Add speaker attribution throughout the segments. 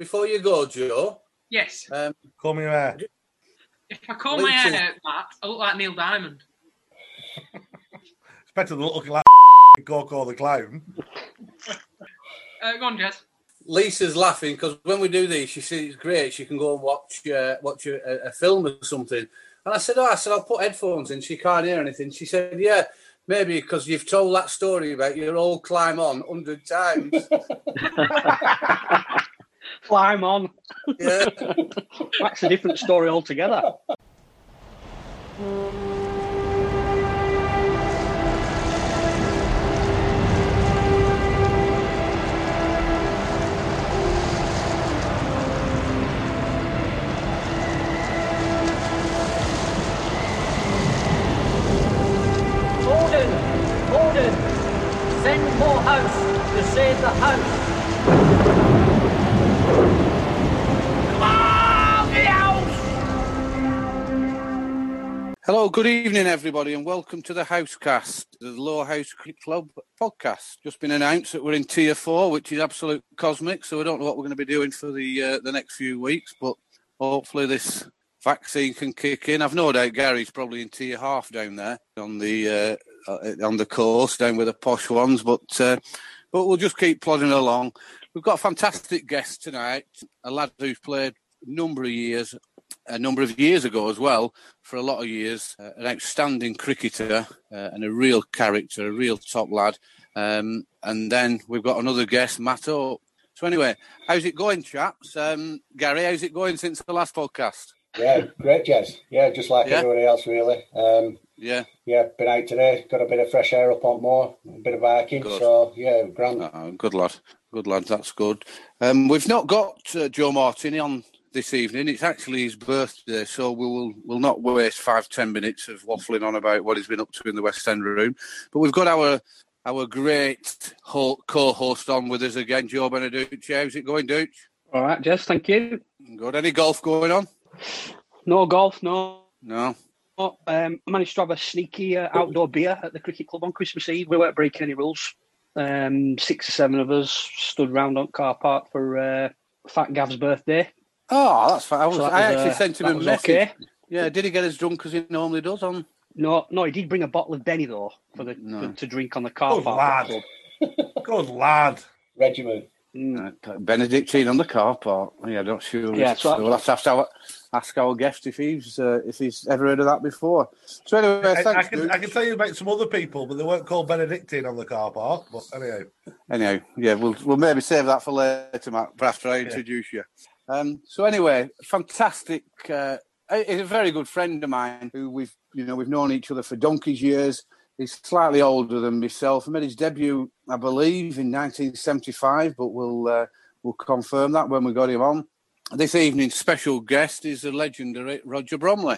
Speaker 1: before you go, Joe,
Speaker 2: Yes.
Speaker 1: um,
Speaker 3: Call me here.
Speaker 2: If I comb my hair out, Matt, I look like Neil Diamond.
Speaker 3: It's better than looking like Coco the clown.
Speaker 2: Uh, go on, Jez.
Speaker 1: Lisa's laughing because when we do these, she says it's great. She can go and watch uh, watch a, a film or something. And I said, "Oh, I said I'll put headphones in. She can't hear anything." She said, "Yeah, maybe because you've told that story about your old climb on hundred times."
Speaker 4: Climb on.
Speaker 1: yeah.
Speaker 4: That's a different story altogether.
Speaker 5: Gordon! Gordon! Send more house to save the house!
Speaker 1: Hello, good evening, everybody, and welcome to the Housecast, the Lower House Club podcast. Just been announced that we're in Tier Four, which is absolute cosmic. So we don't know what we're going to be doing for the uh, the next few weeks, but hopefully this vaccine can kick in. I've no doubt Gary's probably in Tier Half down there on the uh, uh, on the coast, down with the posh ones. But uh, but we'll just keep plodding along. We've got a fantastic guest tonight, a lad who's played a number of years a number of years ago as well, for a lot of years, uh, an outstanding cricketer uh, and a real character, a real top lad. Um, and then we've got another guest, Matt Oak. So anyway, how's it going, chaps? Um, Gary, how's it going since the last podcast?
Speaker 6: Yeah, great, Jez. Yeah, just like
Speaker 1: Yeah.
Speaker 6: everybody else, really. Um,
Speaker 1: Yeah,
Speaker 6: yeah, been out today, got a bit of fresh air up on more, a bit of biking.
Speaker 1: Good.
Speaker 6: So, yeah, grand.
Speaker 1: uh, good lad, good lad. That's good. Um, we've not got uh, Joe Martini on this evening. It's actually his birthday, so we will will not waste five ten minutes of waffling on about what he's been up to in the West End room. But we've got our our great co-host on with us again, Joe Beneducci. How's it going, Dooch?
Speaker 4: All right, Jess, thank you.
Speaker 1: Good. Any golf going on?
Speaker 4: No golf, no.
Speaker 1: No.
Speaker 4: Um, I managed to have a sneaky uh, outdoor beer at the cricket club on Christmas Eve. We weren't breaking any rules. Um, six or seven of us stood round on car park for uh, Fat Gav's birthday.
Speaker 1: Oh, that's fine. I, was,
Speaker 4: So that
Speaker 1: I
Speaker 4: was,
Speaker 1: actually
Speaker 4: uh,
Speaker 1: sent him a message.
Speaker 4: okay.
Speaker 1: Yeah, did he get as drunk as he normally does on?
Speaker 4: No, no, he did bring a bottle of Benny though for the
Speaker 1: No.
Speaker 4: for, to drink on the car
Speaker 3: Good
Speaker 4: park.
Speaker 3: lad. Good lad.
Speaker 6: Regiment.
Speaker 4: Mm.
Speaker 1: Benedictine on the car park. Yeah, not sure.
Speaker 4: Yeah,
Speaker 1: so
Speaker 4: so-
Speaker 1: we'll have to ask our, ask our guest if he's uh, if he's ever heard of that before. So anyway,
Speaker 3: I, I, can, I can tell you about some other people, but they weren't called Benedictine on the car park. But anyhow,
Speaker 1: Anyhow, yeah, we'll we'll maybe save that for later, Matt, But after I introduce you. Um, so anyway, fantastic. Uh, he's a very good friend of mine who we've you know we've known each other for donkey's years. He's slightly older than myself. He made his debut, I believe, in 1975, but we'll uh, we'll confirm that when we got him on. This evening's special guest is the legendary Roger Bromley.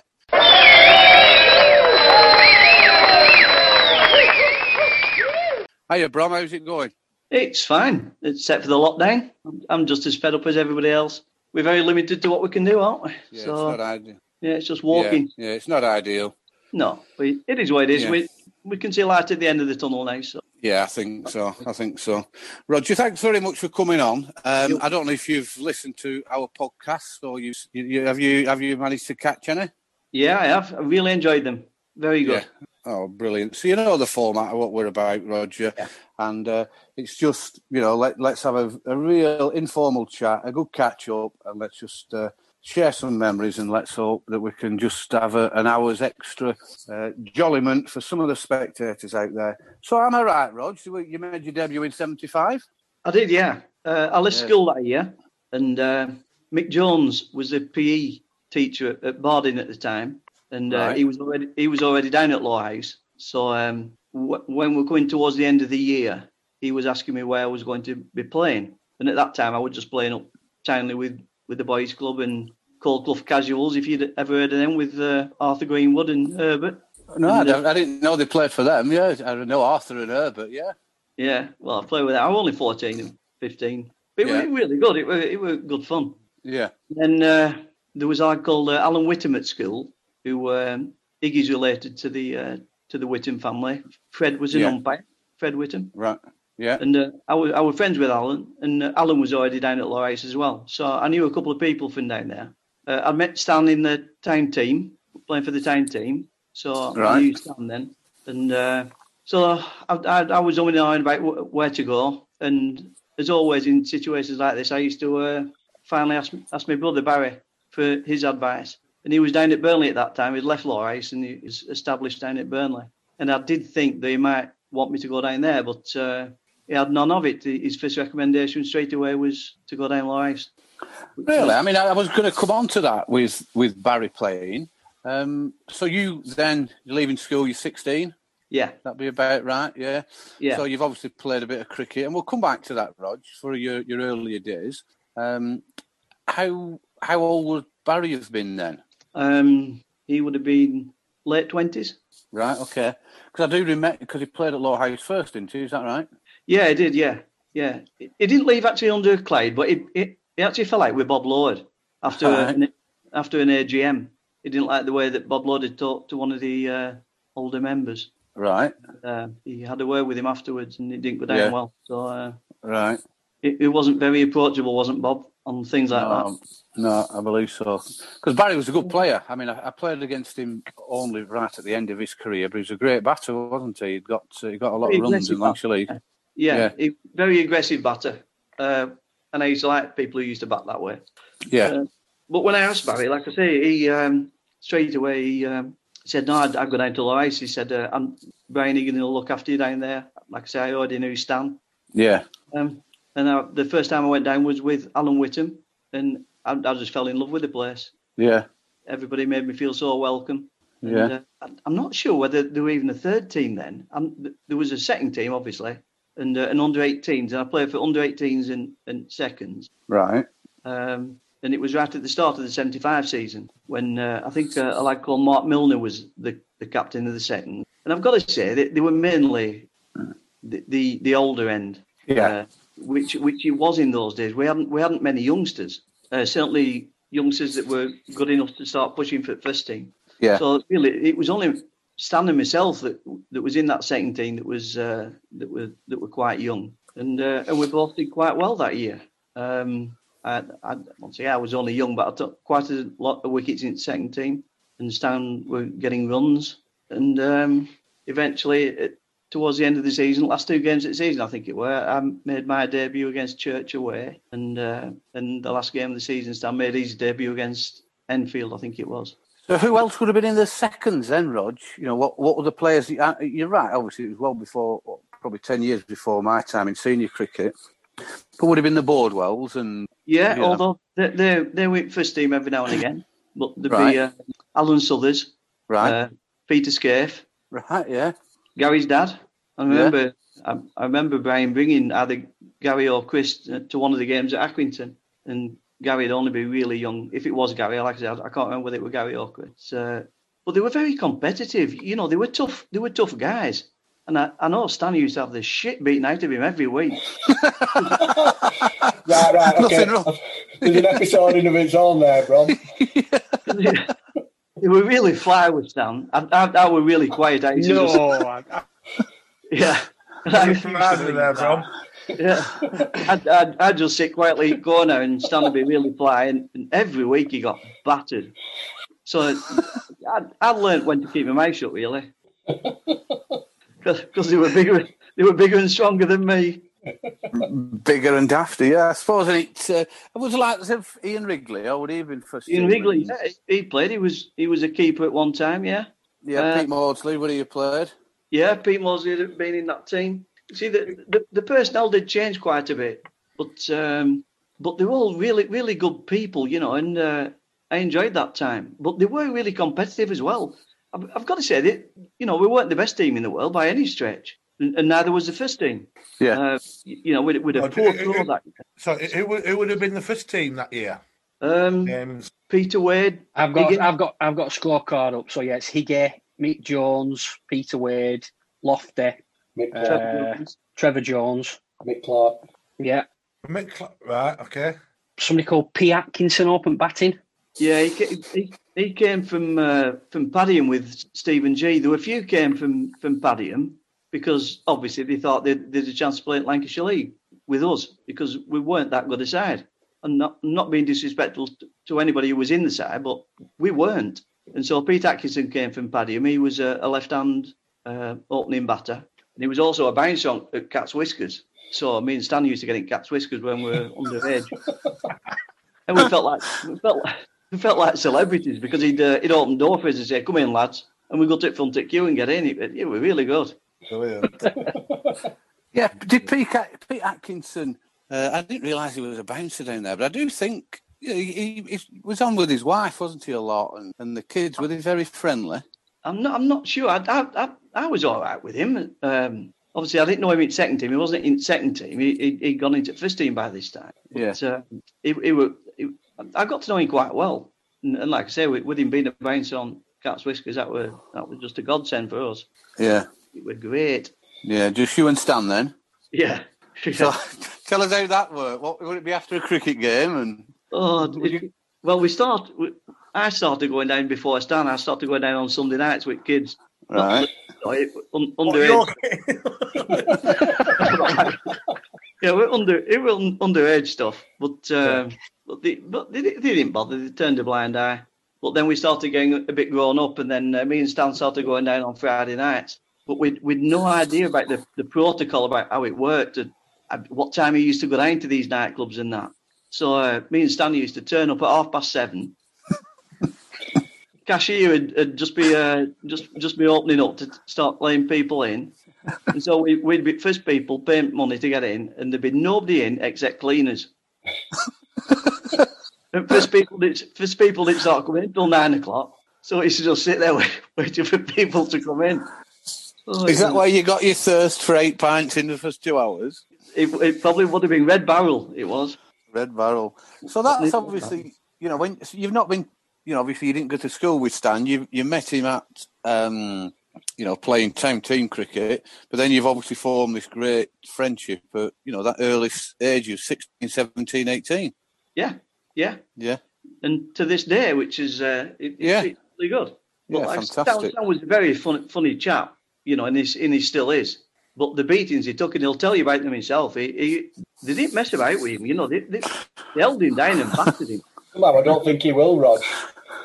Speaker 1: Hiya, Brom. How's it going?
Speaker 7: It's fine, except for the lockdown. I'm just as fed up as everybody else. We're very limited to what we can do, aren't we?
Speaker 1: Yeah,
Speaker 7: so
Speaker 1: it's not ideal.
Speaker 7: yeah, it's just walking.
Speaker 1: Yeah, yeah, it's not ideal.
Speaker 7: No, but it is what it is.
Speaker 1: Yeah.
Speaker 7: We we can see light at the end of the tunnel now. So
Speaker 1: Yeah, I think so. I think so. Roger, thanks very much for coming on. Um, I don't know if you've listened to our podcast or you, you, you have you have you managed to catch any?
Speaker 7: yeah, I have. I really enjoyed them. Very good.
Speaker 1: Yeah. Oh, brilliant! So you know the format of what we're about, Roger, and uh, it's just you know let let's have a, a real informal chat, a good catch up, and let's just uh, share some memories, and let's hope that we can just have a, an hour's extra uh, jolliment for some of the spectators out there. So am I right, Rog? You you made your debut in '75.
Speaker 7: I did. Yeah, uh, I left
Speaker 1: Yeah.
Speaker 7: school that year, and uh, Mick Jones was the PE teacher at, at Barding at the time, and uh,
Speaker 1: Right.
Speaker 7: he was already he was already down at Law House. So um, w- when we're going towards the end of the year, he was asking me where I was going to be playing, and at that time I was just playing up Towneley with with the boys' club and Coldclough Casuals. If you'd ever heard of them, with uh, Arthur Greenwood and Herbert.
Speaker 1: No, I,
Speaker 7: And, uh,
Speaker 1: don't- I didn't know they played for them. Yeah, I know Arthur and Herbert. Yeah,
Speaker 7: Yeah, well, I played with them. I was only 14 and 15. But it
Speaker 1: Yeah.
Speaker 7: was really good. It was, it was good fun.
Speaker 1: yeah,
Speaker 7: Then uh, there was a lad called uh, Alan Whittam at school, who um, Iggy's related to the uh, to the Whittam family. Fred was an
Speaker 1: Yeah.
Speaker 7: umpire. Fred Whittam.
Speaker 1: right. Yeah.
Speaker 7: And uh, I, was, I was friends with Alan, and uh, Alan was already down at Lower as well. So I knew a couple of people from down there. Uh, I met Stan in the town team, playing for the town team. So I knew Stan then. And uh, so I, I, I was and ahhing about wh- where to go. And as always in situations like this, I used to uh, finally ask, ask my brother Barry for his advice. And he was down at Burnley at that time. He'd left Lower Ice and he was established down at Burnley. And I did think they might want me to go down there, but uh, he had none of it. His first recommendation straight away was to go down Lower Ice.
Speaker 1: Really? I mean, I I was going to come on to that with, with Barry playing. Um, so you then, you're leaving school, you're 16?
Speaker 7: Yeah,
Speaker 1: That'd be about right, yeah.
Speaker 7: yeah.
Speaker 1: So you've obviously played a bit of cricket, and we'll come back to that, Rog, for your, your earlier days. Um, how how old would Barry have been then?
Speaker 7: Um, he would have been late twenties.
Speaker 1: Right, okay. Because I do remember, because he played at Low House first, didn't he? Is that right?
Speaker 7: Yeah, he did. Yeah, yeah. He didn't leave actually under Clyde, but he, he, he actually fell out with Bob Lord after
Speaker 1: Right.
Speaker 7: an, after an AGM. He didn't like the way that Bob Lord had talked to one of the uh, older members.
Speaker 1: Right,
Speaker 7: Uh, he had a word with him afterwards, and it didn't go down
Speaker 1: Yeah.
Speaker 7: well. So uh,
Speaker 1: right.
Speaker 7: it, it wasn't very approachable, wasn't Bob, on things like that.
Speaker 1: No, no, I believe so. Because Barry was a good player. I mean, I, I played against him only right at the end of his career, but he was a great batter, wasn't he? He'd got uh, he got a lot
Speaker 7: Very
Speaker 1: of runs in Lancashire League.
Speaker 7: Yeah,
Speaker 1: Yeah.
Speaker 7: He, very aggressive batter. Uh, and I used to like people who used to bat that way.
Speaker 1: Yeah,
Speaker 7: Uh, but when I asked Barry, like I say, he um, straight away he um, said, "No, I'd, I'd go down to Low Ice." He said, uh, "I'm Brian Egan will look after you down there." Like I say, I already knew Stan.
Speaker 1: yeah,
Speaker 7: Um, and I, the first time I went down was with Alan Whittam, and I, I just fell in love with the place.
Speaker 1: yeah,
Speaker 7: Everybody made me feel so welcome. And,
Speaker 1: yeah.
Speaker 7: uh, I- I'm not sure whether there were even a third team then. Um, th- there was a second team, obviously, and uh, an under 18s, and I played for under 18s and, and seconds.
Speaker 1: Right.
Speaker 7: Um, and it was right at the start of the 75 season when uh, I think uh, a lad called Mark Milner was the, the captain of the second. And I've got to say, they, they were mainly the, the, the older end,
Speaker 1: Yeah.
Speaker 7: Which which it was in those days. We hadn't we hadn't many youngsters, uh, certainly youngsters that were good enough to start pushing for the first team.
Speaker 1: Yeah.
Speaker 7: So really, it was only Stan and myself that that was in that second team that was uh, that were that were quite young, and uh, and we both did quite well that year. Um, I, I won't say I was only young, but I took quite a lot of wickets in the second team, and Stan were getting runs, and um, eventually. It, Towards the end of the season, last two games of the season, I think it were, I made my debut against Church away, and uh, and the last game of the season, Stan made his debut against Enfield, I think it was.
Speaker 1: So who else would have been in the seconds then, Rog? You know, what what were the players? uh, You're right. Obviously, it was well before, probably ten years before my time in senior cricket. But would have been the Boardwells and
Speaker 7: Yeah,
Speaker 1: Yeah.
Speaker 7: although they they they went first team every now and again, but there'd
Speaker 1: Right.
Speaker 7: be uh, Alan Southers,
Speaker 1: right,
Speaker 7: uh, Peter Scaife,
Speaker 1: right, yeah,
Speaker 7: Gary's dad. I remember I, I remember Brian bringing either Gary or Chris to one of the games at Accrington, and Gary would only be really young. If it was Gary, like I said, I can't remember whether it was Gary or Chris. Uh, but they were very competitive. You know, they were tough. They were tough guys. And I, I know Stan used to have the shit beaten out of him every week.
Speaker 6: Right, right, okay.
Speaker 1: Nothing wrong.
Speaker 6: There's an episode in of its own there, bro.
Speaker 7: they were really fly with Stan. I, I, I were really oh, quiet. I used to just-
Speaker 3: No, oh, I, I,
Speaker 7: yeah. I used to
Speaker 3: from Ireland there, bro.
Speaker 7: Yeah, I'd, I'd, I'd just sit quietly go now and stand and be really fly, and, and every week he got battered. So I, I learned when to keep my mouth shut, really, because they were bigger, they were bigger and stronger than me.
Speaker 1: bigger and dafter. Yeah, I suppose. And it uh, it was like as if Ian Wrigley, or would he have been first?
Speaker 7: Ian? Wrigley, yeah, he played. He was he was a keeper at one time. Yeah,
Speaker 1: yeah,
Speaker 7: uh,
Speaker 1: Pete Maudsley, would he played?
Speaker 7: yeah. Pete Mosley had been in that team. See, the, the the personnel did change quite a bit, but um, but they were all really really good people, you know, and uh, I enjoyed that time. But they were really competitive as well. I've, I've got to say that you know we weren't the best team in the world by any stretch, and, and neither was the first team.
Speaker 1: Yeah.
Speaker 7: Uh, you you know, with with a
Speaker 3: Oh,
Speaker 7: poor
Speaker 3: it-
Speaker 7: draw
Speaker 3: it-
Speaker 7: that.
Speaker 3: So who would, who would have been the first team that year?
Speaker 7: Um,
Speaker 3: Games.
Speaker 7: Peter Wade.
Speaker 4: I've got
Speaker 7: Higgin-
Speaker 4: I've got I've got a scorecard up. So yeah, it's Higgy, Mick Jones, Peter Wade, Lofty,
Speaker 6: Mick
Speaker 4: Uh,
Speaker 7: Trevor Jones.
Speaker 4: Trevor Jones.
Speaker 6: Mick Clark.
Speaker 4: Yeah.
Speaker 3: Mick Cla- Right, okay.
Speaker 4: Somebody called P. Atkinson open batting.
Speaker 7: Yeah, he, he, he came from uh, from Padiham with Stephen G. There were a few came from from Padiham, because obviously they thought they'd a chance to play in Lancashire League with us because we weren't that good a side. And not not being disrespectful to, anybody who was in the side, but we weren't. And so Pete Atkinson came from Paddy. And he was a, a left-hand uh, opening batter, and he was also a bouncer on, at Cat's Whiskers. So me and Stan used to get in Cat's Whiskers when we were underage, and we felt like we felt like, we felt like celebrities because he'd uh, he'd open door for us and say, "Come in, lads," and we go to front at queue and get in. It, it was really good.
Speaker 3: Brilliant.
Speaker 1: Yeah, did Pete, Pete Atkinson? Uh, I didn't realise he was a bouncer down there, but I do think you know, he, he, he was on with his wife, wasn't he, a lot, and, and the kids were they very friendly.
Speaker 7: I'm not. I'm not sure. I, I, I, I was all right with him. Um, obviously, I didn't know him in second team. He wasn't in second team. He, he, he'd gone into first team by this time.
Speaker 1: Yeah.
Speaker 7: But, uh, he, he were, he, I got to know him quite well. And, and like I say, with, with him being a bouncer on Cat's Whiskers, that were that was just a godsend for us.
Speaker 1: Yeah,
Speaker 7: It was great.
Speaker 1: yeah. Just you and Stan then.
Speaker 7: Yeah.
Speaker 1: So tell us how that worked. What would it be after a cricket game? And
Speaker 7: Oh,
Speaker 1: Would you-
Speaker 7: well, we start. we- I started going down before Stan. I started going down on Sunday nights with kids.
Speaker 1: right,
Speaker 7: Like, un,
Speaker 3: What,
Speaker 7: underage. yeah, we're under it was un- underage stuff, but um, but, they, but they, they didn't bother. They turned a blind eye. But then we started getting a bit grown up, and then uh, me and Stan started going down on Friday nights. But we we'd no idea about the, the protocol about how it worked and what time he used to go down to these nightclubs and that. So uh, me and Stan used to turn up at half past seven. Cashier would, would just be uh, just just be opening up to start letting people in, and so we, we'd be first people paying money to get in, and there'd be nobody in except cleaners. and first people did first people didn't start coming in till nine o'clock, so we used to just sit there waiting for people to come in. Oh,
Speaker 1: is that
Speaker 7: it-
Speaker 1: why you got your thirst for eight pints in the first two hours?
Speaker 7: It, it probably would have been Red Barrel. It was.
Speaker 1: Red Barrel. So that's obviously, you know, when so you've not been, you know, obviously you didn't go to school with Stan. You you met him at, um, you know, playing town team cricket, but then you've obviously formed this great friendship at, you know, that early s- age of 16, 17, 18.
Speaker 7: Yeah, yeah.
Speaker 1: Yeah.
Speaker 7: And to this day, which is uh, it,
Speaker 1: Yeah.
Speaker 7: it's really good.
Speaker 1: Yeah,
Speaker 7: like, Stan,
Speaker 1: fantastic.
Speaker 7: Stan was a very fun, funny chap, you know, and he, and he still is. But the beatings he took, and he'll tell you about them himself. He, he they didn't mess about with him, you know. They, they, they held him down and battered him.
Speaker 6: Well, I don't think he will, Rog.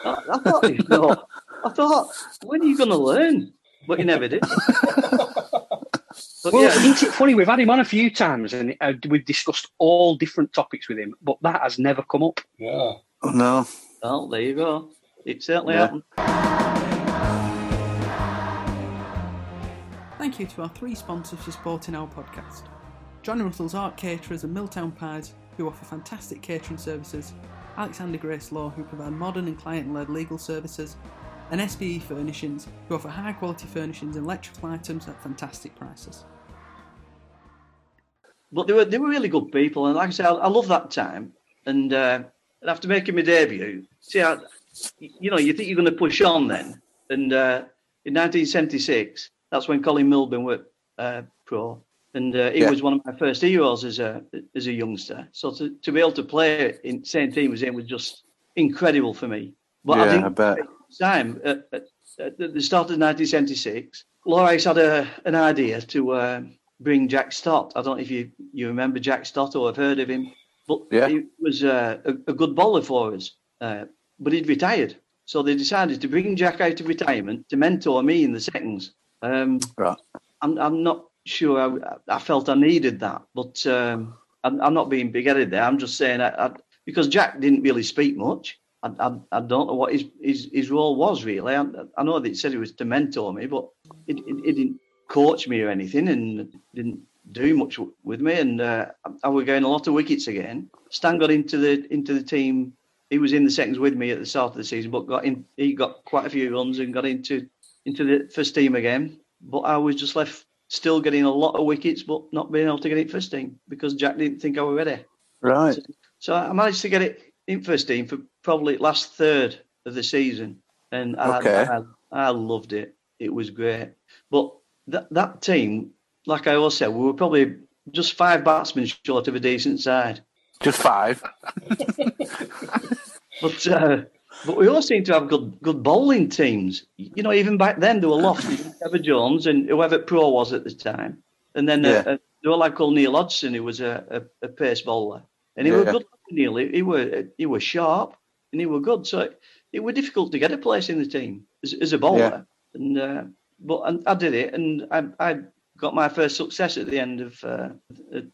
Speaker 7: I, I thought, you know, I thought, when are you going to learn? But he never did. But
Speaker 4: Well,
Speaker 7: yeah,
Speaker 4: isn't it funny? We've had him on a few times and uh, we've discussed all different topics with him, but that has never come up.
Speaker 6: Yeah.
Speaker 1: No.
Speaker 7: well, there you go. It certainly
Speaker 1: Yeah.
Speaker 7: happened.
Speaker 8: Thank you to our three sponsors for supporting our podcast. John Russell's Art Caterers and Milltown Pies, who offer fantastic catering services, Alexander Grace Law, who provide modern and client led legal services, and SBE Furnishings, who offer high quality furnishings and electrical items at fantastic prices.
Speaker 7: but they were they were really good people, and like I said, I, love that time. And, uh, after making my debut, see, I, you know, you think you're going to push on then. And uh, in 1976, that's when Colin Milburn were uh, pro, and uh, he
Speaker 1: Yeah.
Speaker 7: was one of my first heroes as a as a youngster. So to, to be able to play in same team as him was just incredible for me. But I
Speaker 1: yeah,
Speaker 7: think
Speaker 1: I bet.
Speaker 7: time at, at, at the start of 1976, Lorax had a, an idea to uh, bring Jack Stott. I don't know if you, you remember Jack Stott or have heard of him, but
Speaker 1: Yeah.
Speaker 7: he was uh, a, a good bowler for us. Uh, but he'd retired, so they decided to bring Jack out of retirement to mentor me in the seconds. Um,
Speaker 1: Right.
Speaker 7: I'm, I'm not sure I, I felt I needed that, but um, I'm, I'm not being big-headed there. I'm just saying I, I, because Jack didn't really speak much. I, I, I don't know what his, his, his role was really. I, I know that he said he was to mentor me, but he, he, he didn't coach me or anything and didn't do much with me. And uh, I was getting a lot of wickets again. Stan got into the into the team. He was in the seconds with me at the start of the season, but got in. He got quite a few runs and got into into the first team again. But I was just left still getting a lot of wickets, but not being able to get it first team because Jack didn't think I was ready.
Speaker 1: Right.
Speaker 7: So I managed to get it in first team for probably last third of the season, and I,
Speaker 1: Okay.
Speaker 7: I, I loved it. It was great. But that that team, like I always said, we were probably just five batsmen short of a decent side.
Speaker 1: Just five.
Speaker 7: But uh, But we all seem to have good good bowling teams. You know, even back then there were Lofty, Trevor Jones, and whoever pro was at the time, and then uh,
Speaker 1: Yeah.
Speaker 7: uh, there was a lad called Neil Hodgson who was a, a, a pace bowler, and he
Speaker 1: Yeah.
Speaker 7: was good. Neil, he, he were he was sharp and he were good. So it, it was difficult to get a place in the team as, as a bowler. And uh, but and I did it, and I, I got my first success at the end of uh,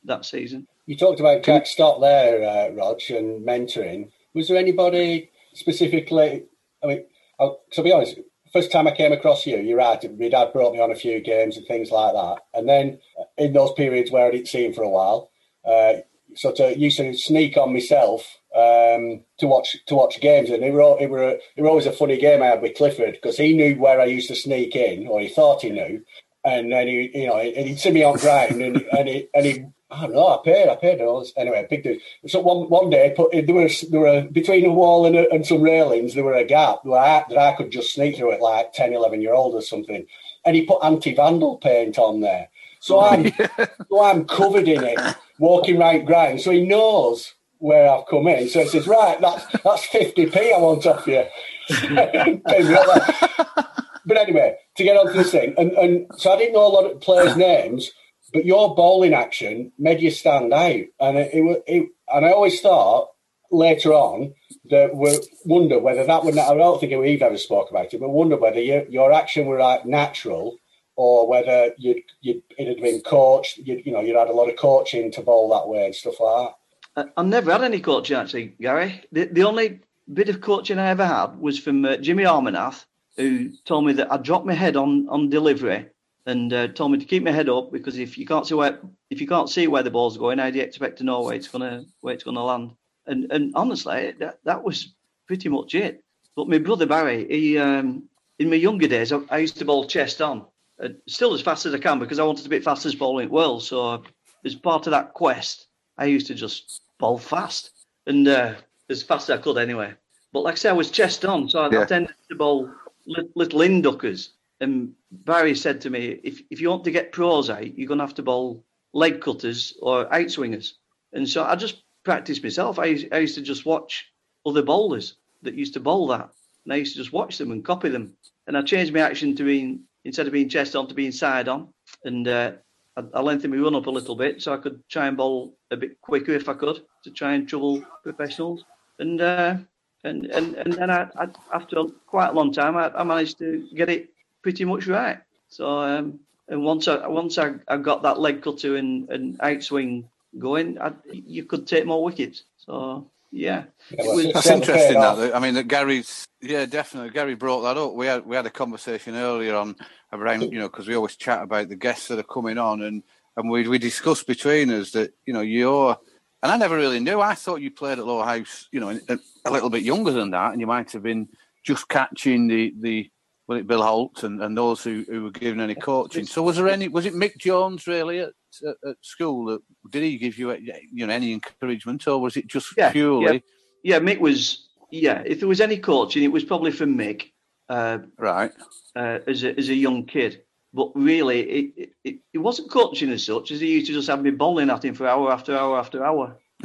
Speaker 7: that season.
Speaker 6: You talked about Jack Stott there, uh, Rog, and mentoring. Was there anybody specifically? I mean, I'll, to be honest, first time I came across you, you're right. My dad brought me on a few games and things like that. And then in those periods where I didn't see him for a while, uh, sort of used to sneak on myself um, to watch to watch games, and it were, it were it were always a funny game I had with Clifford because he knew where I used to sneak in, or he thought he knew, and then he you know and he'd see me on ground, and and he and he. Ah, I don't know. I paid. I paid all this. Anyway, big dude. So one one day, put there was there were between a wall and, a, and some railings, there were a gap that I, that I could just sneak through it like 10, 11 year old or something. And he put anti vandal paint on there. So I'm so I'm covered in it, walking right ground. So he knows where I've come in. So he says, right, that's that's 50p I want off you. Pay me all that. but anyway, to get on to this thing, and, and so I didn't know a lot of players' names, but your bowling action made you stand out. And it, it, it and I always thought later on that we wonder whether that would I don't think we've ever spoke about it, but wonder whether your, your action were like natural or whether you'd, you'd, it had been coached, You'd, you know, you'd had a lot of coaching to bowl that way and stuff like that.
Speaker 7: I've never had any coaching actually, Gary. The, the only bit of coaching I ever had was from uh, Jimmy Amarnath, who told me that I dropped my head on on delivery and uh, told me to keep my head up because if you can't see where if you can't see where the ball's going, how do you expect to know where it's gonna where it's gonna land? And and honestly, that that was pretty much it. But my brother Barry, he um, in my younger days, I, I used to bowl chest on, uh, still as fast as I can because I wanted to be fastest bowling at the world. So as part of that quest, I used to just bowl fast and uh, as fast as I could anyway. But like I say, I was chest on, so I,
Speaker 1: Yeah.
Speaker 7: I tended to bowl li- little induckers. And Barry said to me, if, if you want to get pros out, you're going to have to bowl leg cutters or out swingers. And so I just practiced myself. I used, I used to just watch other bowlers that used to bowl that. And I used to just watch them and copy them. And I changed my action to being, instead of being chest on, to being side on. And uh, I, I lengthened my run up a little bit so I could try and bowl a bit quicker if I could to try and trouble professionals. And uh, and, and and then I, I after quite a long time I, I managed to get it pretty much right. So um, and once I once I, I got that leg cutter and, and outswing going, I, you could take more wickets. So yeah,
Speaker 6: Yeah, well,
Speaker 1: That's interesting. That
Speaker 6: off.
Speaker 1: that- I mean, that Gary's yeah, definitely. Gary brought that up. We had we had a conversation earlier on around you know because we always chat about the guests that are coming on and and we we discussed between us that you know you're and I never really knew. I thought you played at Lower House, you know, a, a little bit younger than that, and you might have been just catching the the was it Bill Holt and, and those who, who were given any coaching. So was there any? Was it Mick Jones really at at, at school? That, did he give you you know any encouragement, or was it just
Speaker 7: Yeah,
Speaker 1: purely
Speaker 7: yeah. Mick was yeah. If there was any coaching, it was probably from Mick uh,
Speaker 1: right?
Speaker 7: uh, as a as a young kid. But really, it, it it wasn't coaching as such, as he used to just have me bowling at him for hour after hour after hour.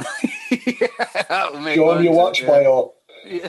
Speaker 1: That'll make
Speaker 6: Show 'em your watch,
Speaker 1: yeah.
Speaker 6: boyo.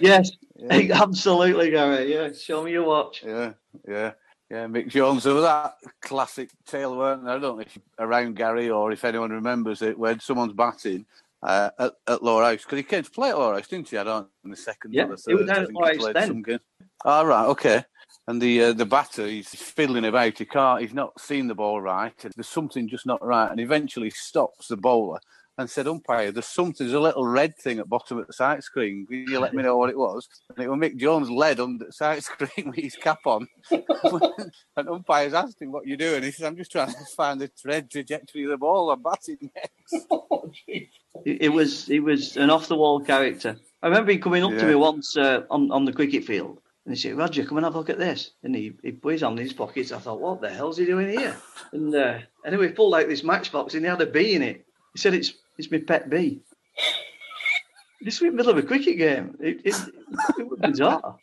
Speaker 7: Yes,
Speaker 1: Yeah.
Speaker 7: absolutely, Gary. Yeah, show me your watch.
Speaker 1: Yeah, yeah, yeah. Mick Jones, there was that classic tale, weren't there? I don't know if around Gary or if anyone remembers it, when someone's batting uh, at, at Lower House because he came to play at Lower House, didn't he? I don't in the second
Speaker 7: Yeah,
Speaker 1: or the
Speaker 7: he was
Speaker 1: third.
Speaker 7: down at Lower House then.
Speaker 1: All right, okay. And the uh, the batter, he's fiddling about. He can't. He's not seen the ball right. There's something just not right. And eventually stops the bowler and said, "Umpire, there's something. There's a little red thing at bottom of the sight screen. Will you let me know what it was?" And it was Mick Jones led under the sight screen with his cap on. and umpires asked him, "What you're doing?" He said, "I'm just trying to find the thread trajectory of the ball. I'm batting next."
Speaker 7: It, it was it was an off the wall character. I remember him coming up to me once uh, on on the cricket field, and he said, "Roger, come and have a look at this." And he, he put his hand in his pockets. I thought, "What the hell's he doing here?" And uh, anyway, he pulled out this matchbox, and he had a bee in it. He said, "It's it's my pet bee." This was in the middle of a cricket game. It, it, it was bizarre.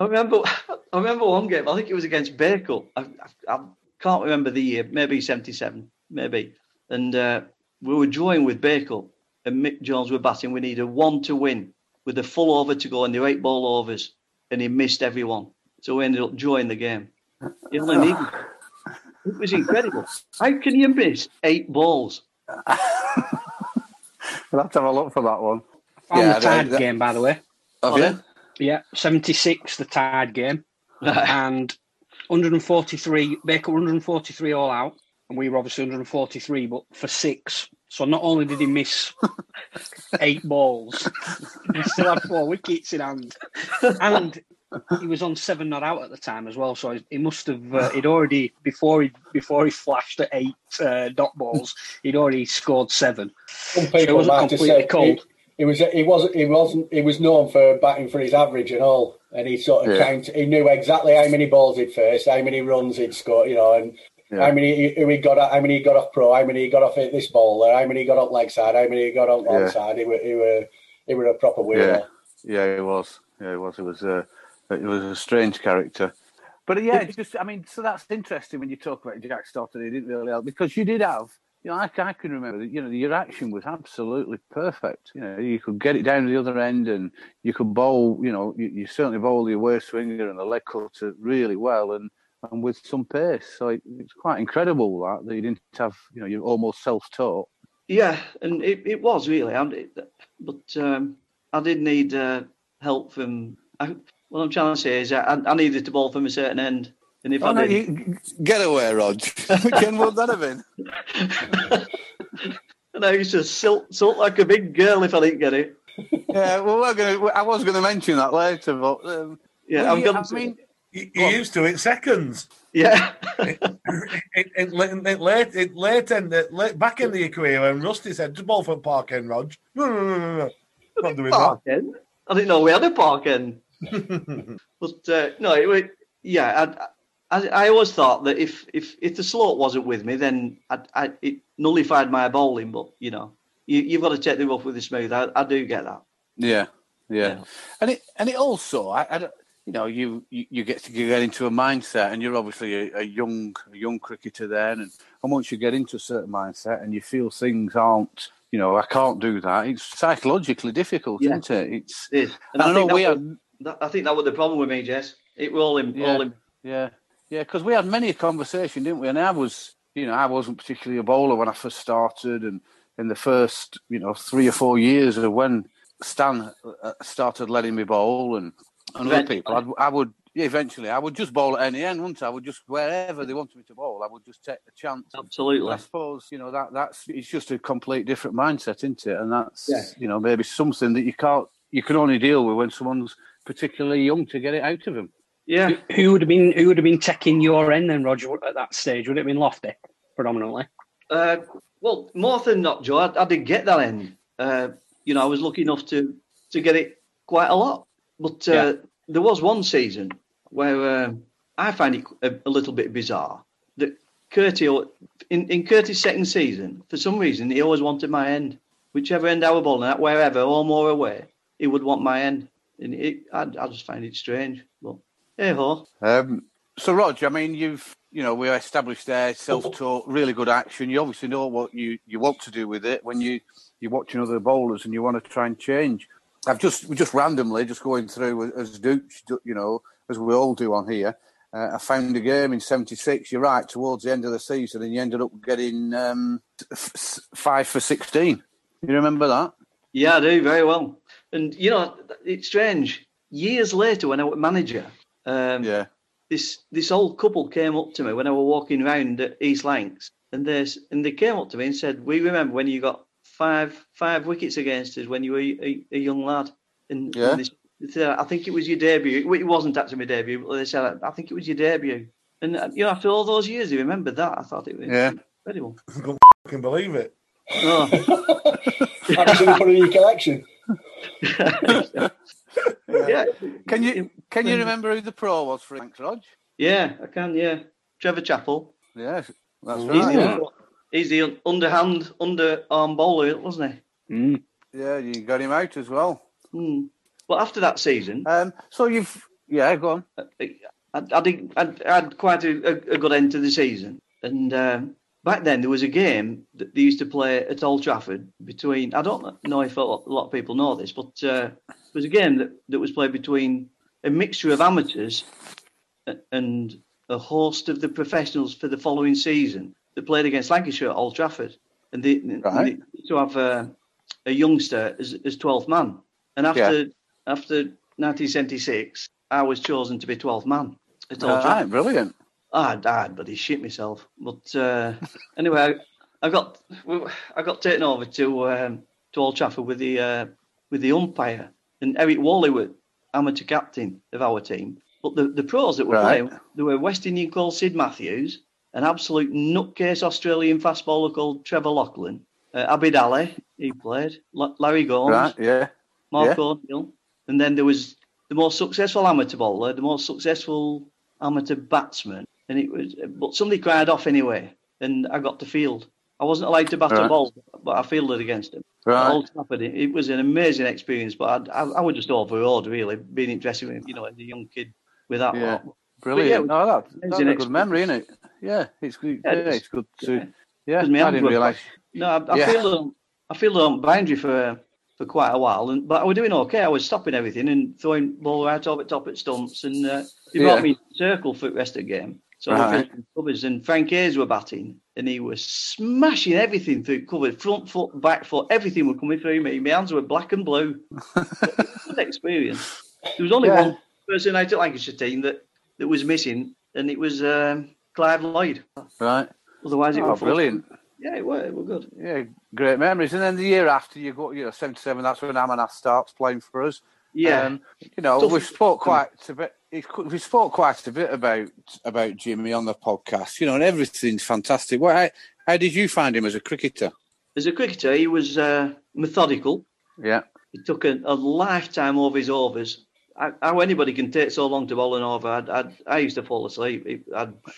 Speaker 7: I remember, I remember one game. I think it was against Bacup. I, I, I can't remember the year. Maybe '77, maybe. And uh, we were drawing with Bacup, and Mick Jones were batting. We needed one to win with a full over to go and were eight ball overs, and he missed everyone. So we ended up drawing the game. He only needed. It was incredible. How can you miss eight balls?
Speaker 1: We'll have to have a look for that one.
Speaker 4: On
Speaker 1: Yeah,
Speaker 4: the tied
Speaker 1: that- that-
Speaker 4: game, by the way.
Speaker 1: Have you?
Speaker 4: Yeah, 76, the tied game. and 143, Baker 143 all out. And we were obviously 143, but for six. So not only did he miss eight balls, he still had four wickets in hand. And he was on seven not out at the time as well. So he must have, uh, he'd already, before he before he flashed at eight uh, dot balls, he'd already scored seven.
Speaker 6: Some
Speaker 4: So
Speaker 6: people
Speaker 4: wasn't
Speaker 6: might have
Speaker 4: completely
Speaker 6: said
Speaker 4: cold.
Speaker 6: He, he was he wasn't he wasn't he was known for batting for his average and all, and he sort of
Speaker 1: Yeah.
Speaker 6: count. He knew exactly how many balls he'd faced, how many runs he'd scored, you know, and
Speaker 1: Yeah.
Speaker 6: how many who he got off, how many he got off pro, how many he got off at this bowler, how many he got off leg side, how many he got on
Speaker 1: Yeah.
Speaker 6: side. He were he were he were a proper winner.
Speaker 1: Yeah, he was. Yeah, he was. He was a it was a strange character. But yeah, it's just I mean, so that's interesting when you talk about Jack Stoddard. He didn't really help because you did have. You know, I, I can remember that. You know, your action was absolutely perfect. You know, you could get it down to the other end, and you could bowl. You know, you, you certainly bowl your way swinger and the leg cutter really well, and and with some pace. So it, it's quite incredible that that you didn't have. You know, you're almost self-taught.
Speaker 7: Yeah, and it, it was really. I'm, it, but um, I did need uh, help from. I, what I'm trying to say is I, I needed to ball from a certain end, and if
Speaker 1: Oh,
Speaker 7: I
Speaker 1: no,
Speaker 7: did,
Speaker 1: you, get away, Rog. Ken would that have been?
Speaker 7: and I used to silt, silt like a big girl if I didn't get it.
Speaker 1: Yeah, well, we're gonna. I was going to mention that later, but um,
Speaker 7: Yeah, I'm
Speaker 1: you-
Speaker 7: going
Speaker 1: I mean,
Speaker 3: You, you used to it seconds.
Speaker 7: yeah,
Speaker 3: It, it, it, it late, it late end, it late, back in the career when Rusty said, "Just ball from Park End, Rog." No, no, no, no, no. Not doing that.
Speaker 7: end. I didn't know we had a park end. But uh, no, it, yeah, I, I, I always thought that if, if, if the slope wasn't with me, then I, I, it nullified my bowling. But you know, you, you've got to take the rough with the smooth. I, I do get that.
Speaker 1: yeah, yeah,
Speaker 7: Yeah.
Speaker 1: and it and it also, I, I you know, you, you you get to get into a mindset, and you're obviously a, a young a young cricketer then, and, and once you get into a certain mindset, and you feel things aren't, you know, I can't do that. It's psychologically difficult,
Speaker 7: Yeah.
Speaker 1: isn't it? It's
Speaker 7: It is.
Speaker 1: and I, know we had.
Speaker 7: That, I think that was the problem with me, Jess. It was all in,
Speaker 1: Yeah.
Speaker 7: all in.
Speaker 1: Yeah, yeah, because we had many a conversation, didn't we? And I was, you know, I wasn't particularly a bowler when I first started, and in the first, you know, three or four years of when Stan uh, started letting me bowl, and, and other people, I'd, I would, yeah, eventually, I would just bowl at any end, wouldn't I? I would just wherever they wanted me to bowl, I would just take the chance.
Speaker 7: Absolutely.
Speaker 1: I suppose you know that that's it's just a complete different mindset, isn't it? And that's
Speaker 7: Yeah.
Speaker 1: you know maybe something that you can't you can only deal with when someone's particularly young to get it out of them.
Speaker 7: Yeah.
Speaker 4: Who would have been who would have been taking your end then, Roger, at that stage? Would it have been Lofty predominantly?
Speaker 7: Uh, well, more than not, Joe, I, I did get that end. Uh, you know, I was lucky enough to to get it quite a lot. But uh,
Speaker 4: Yeah.
Speaker 7: there was one season where um I find it a, a little bit bizarre that Curtis, in, in Curtis' second season, for some reason, he always wanted my end. Whichever end I were bowling at, wherever, home or away, he would want my end. And it, I, I just find it strange. But hey ho.
Speaker 1: Um, so, Rog, I mean, you've you know we established there self-taught, really good action. You obviously know what you, you want to do with it when you you're watching other bowlers and you want to try and change. I've just we just randomly just going through as Dooch, you know, as we all do on here. Uh, I found a game in '76. You're right, towards the end of the season, and you ended up getting um, f- five for sixteen. You remember that?
Speaker 7: Yeah, I do very well. And you know, it's strange. Years later, when I was manager, um,
Speaker 1: Yeah.
Speaker 7: this this old couple came up to me when I was walking around at East Lancs, and they and they came up to me and said, "We remember when you got five five wickets against us when you were a, a young lad." And,
Speaker 1: Yeah.
Speaker 7: and they, said, I think it was your debut. It wasn't actually my debut, but they said, I think it was your debut. And uh, you know, after all those years, they remembered that. I thought it was
Speaker 1: Yeah.
Speaker 7: incredible.
Speaker 3: I can believe it.
Speaker 7: Oh.
Speaker 6: Actually, put it in your collection.
Speaker 7: Yeah,
Speaker 1: Can you can you remember who the pro was for Thanks, Rog?
Speaker 7: yeah, I can. Yeah, Trevor Chappell.
Speaker 1: Yes, that's
Speaker 7: He's,
Speaker 1: right.
Speaker 7: the,
Speaker 1: Yeah.
Speaker 7: he's the underhand, underarm bowler, wasn't he?
Speaker 4: Mm.
Speaker 1: yeah, you got him out as well.
Speaker 7: Hmm. But after that season,
Speaker 1: Um, so you've yeah, go on.
Speaker 7: I, I, I, did, I, I had quite a, a, a good end to the season, and um, back then there was a game that they used to play at Old Trafford between. I don't know if a lot, of people know this, but uh, there was a game that, that was played between a mixture of amateurs and a host of the professionals for the following season that played against Lancashire at Old Trafford, and they,
Speaker 1: Right.
Speaker 7: they used to have a, a youngster as as 12th man, and after after 1976, I was chosen to be 12th man at Old Trafford.
Speaker 1: Right, brilliant.
Speaker 7: I died, but he shit myself. But uh, anyway, I, I got I got taken over to um, to Old Trafford with the uh, with the umpire and Eric Wally was amateur captain of our team. But the, the pros that were
Speaker 1: Right.
Speaker 7: playing, there were West Indian called Sid Matthews, an absolute nutcase Australian fast bowler called Trevor Lachlan, uh, Abid Ali, he played, La- Larry Gomes,
Speaker 1: Right, yeah.
Speaker 7: Mark
Speaker 1: Yeah.
Speaker 7: O'Neill, and then there was the most successful amateur bowler, the most successful amateur batsman, and it was. But somebody cried off anyway, and I got to field. I wasn't allowed to bat a ball, but I fielded against him.
Speaker 1: Right.
Speaker 7: It, it was an amazing experience, but I, I, I was just overawed, really, being in dressing room, you know, as a young kid with that.
Speaker 1: Yeah.
Speaker 7: lot.
Speaker 1: Brilliant.
Speaker 7: it
Speaker 1: no, that, that's a good memory, isn't it? Yeah, it's good.
Speaker 7: Yeah,
Speaker 1: Yeah,
Speaker 7: it's-
Speaker 1: it's good to.
Speaker 7: yeah.
Speaker 1: Yeah, I didn't realise.
Speaker 7: No, I, I
Speaker 1: Yeah.
Speaker 7: feel on, I feel on boundary for for quite a while, and but I was doing okay. I was stopping everything and throwing ball out over top at stumps, and uh, they brought
Speaker 1: Yeah.
Speaker 7: me in circle for the rest of the game. So I
Speaker 1: Right.
Speaker 7: was covers, and Frank Hayes were batting, and he was smashing everything through cover, front foot, back foot, everything was coming through me. My hands were black and blue. Good experience. There was only
Speaker 1: Yeah.
Speaker 7: one person out at Lancashire team that that was missing, and it was um, Clive Lloyd.
Speaker 1: Right.
Speaker 7: Otherwise, it
Speaker 1: Oh,
Speaker 7: was
Speaker 1: brilliant.
Speaker 7: Yeah, it were. It were good.
Speaker 1: Yeah, great memories. And then the year after, you got, you know, 77, that's when Amarnath starts playing for us.
Speaker 7: Yeah.
Speaker 1: Um, you know,
Speaker 7: Tough-
Speaker 1: we spoke quite a bit. We spoke quite a bit about about Jimmy on the podcast. You know, and everything's fantastic. What, how, how did you find him as a cricketer?
Speaker 7: As a cricketer, he was uh, methodical.
Speaker 1: Yeah,
Speaker 7: He took a, a lifetime over his overs. I, how anybody can take so long to bowl an over? I'd, I'd, I used to fall asleep. I'd,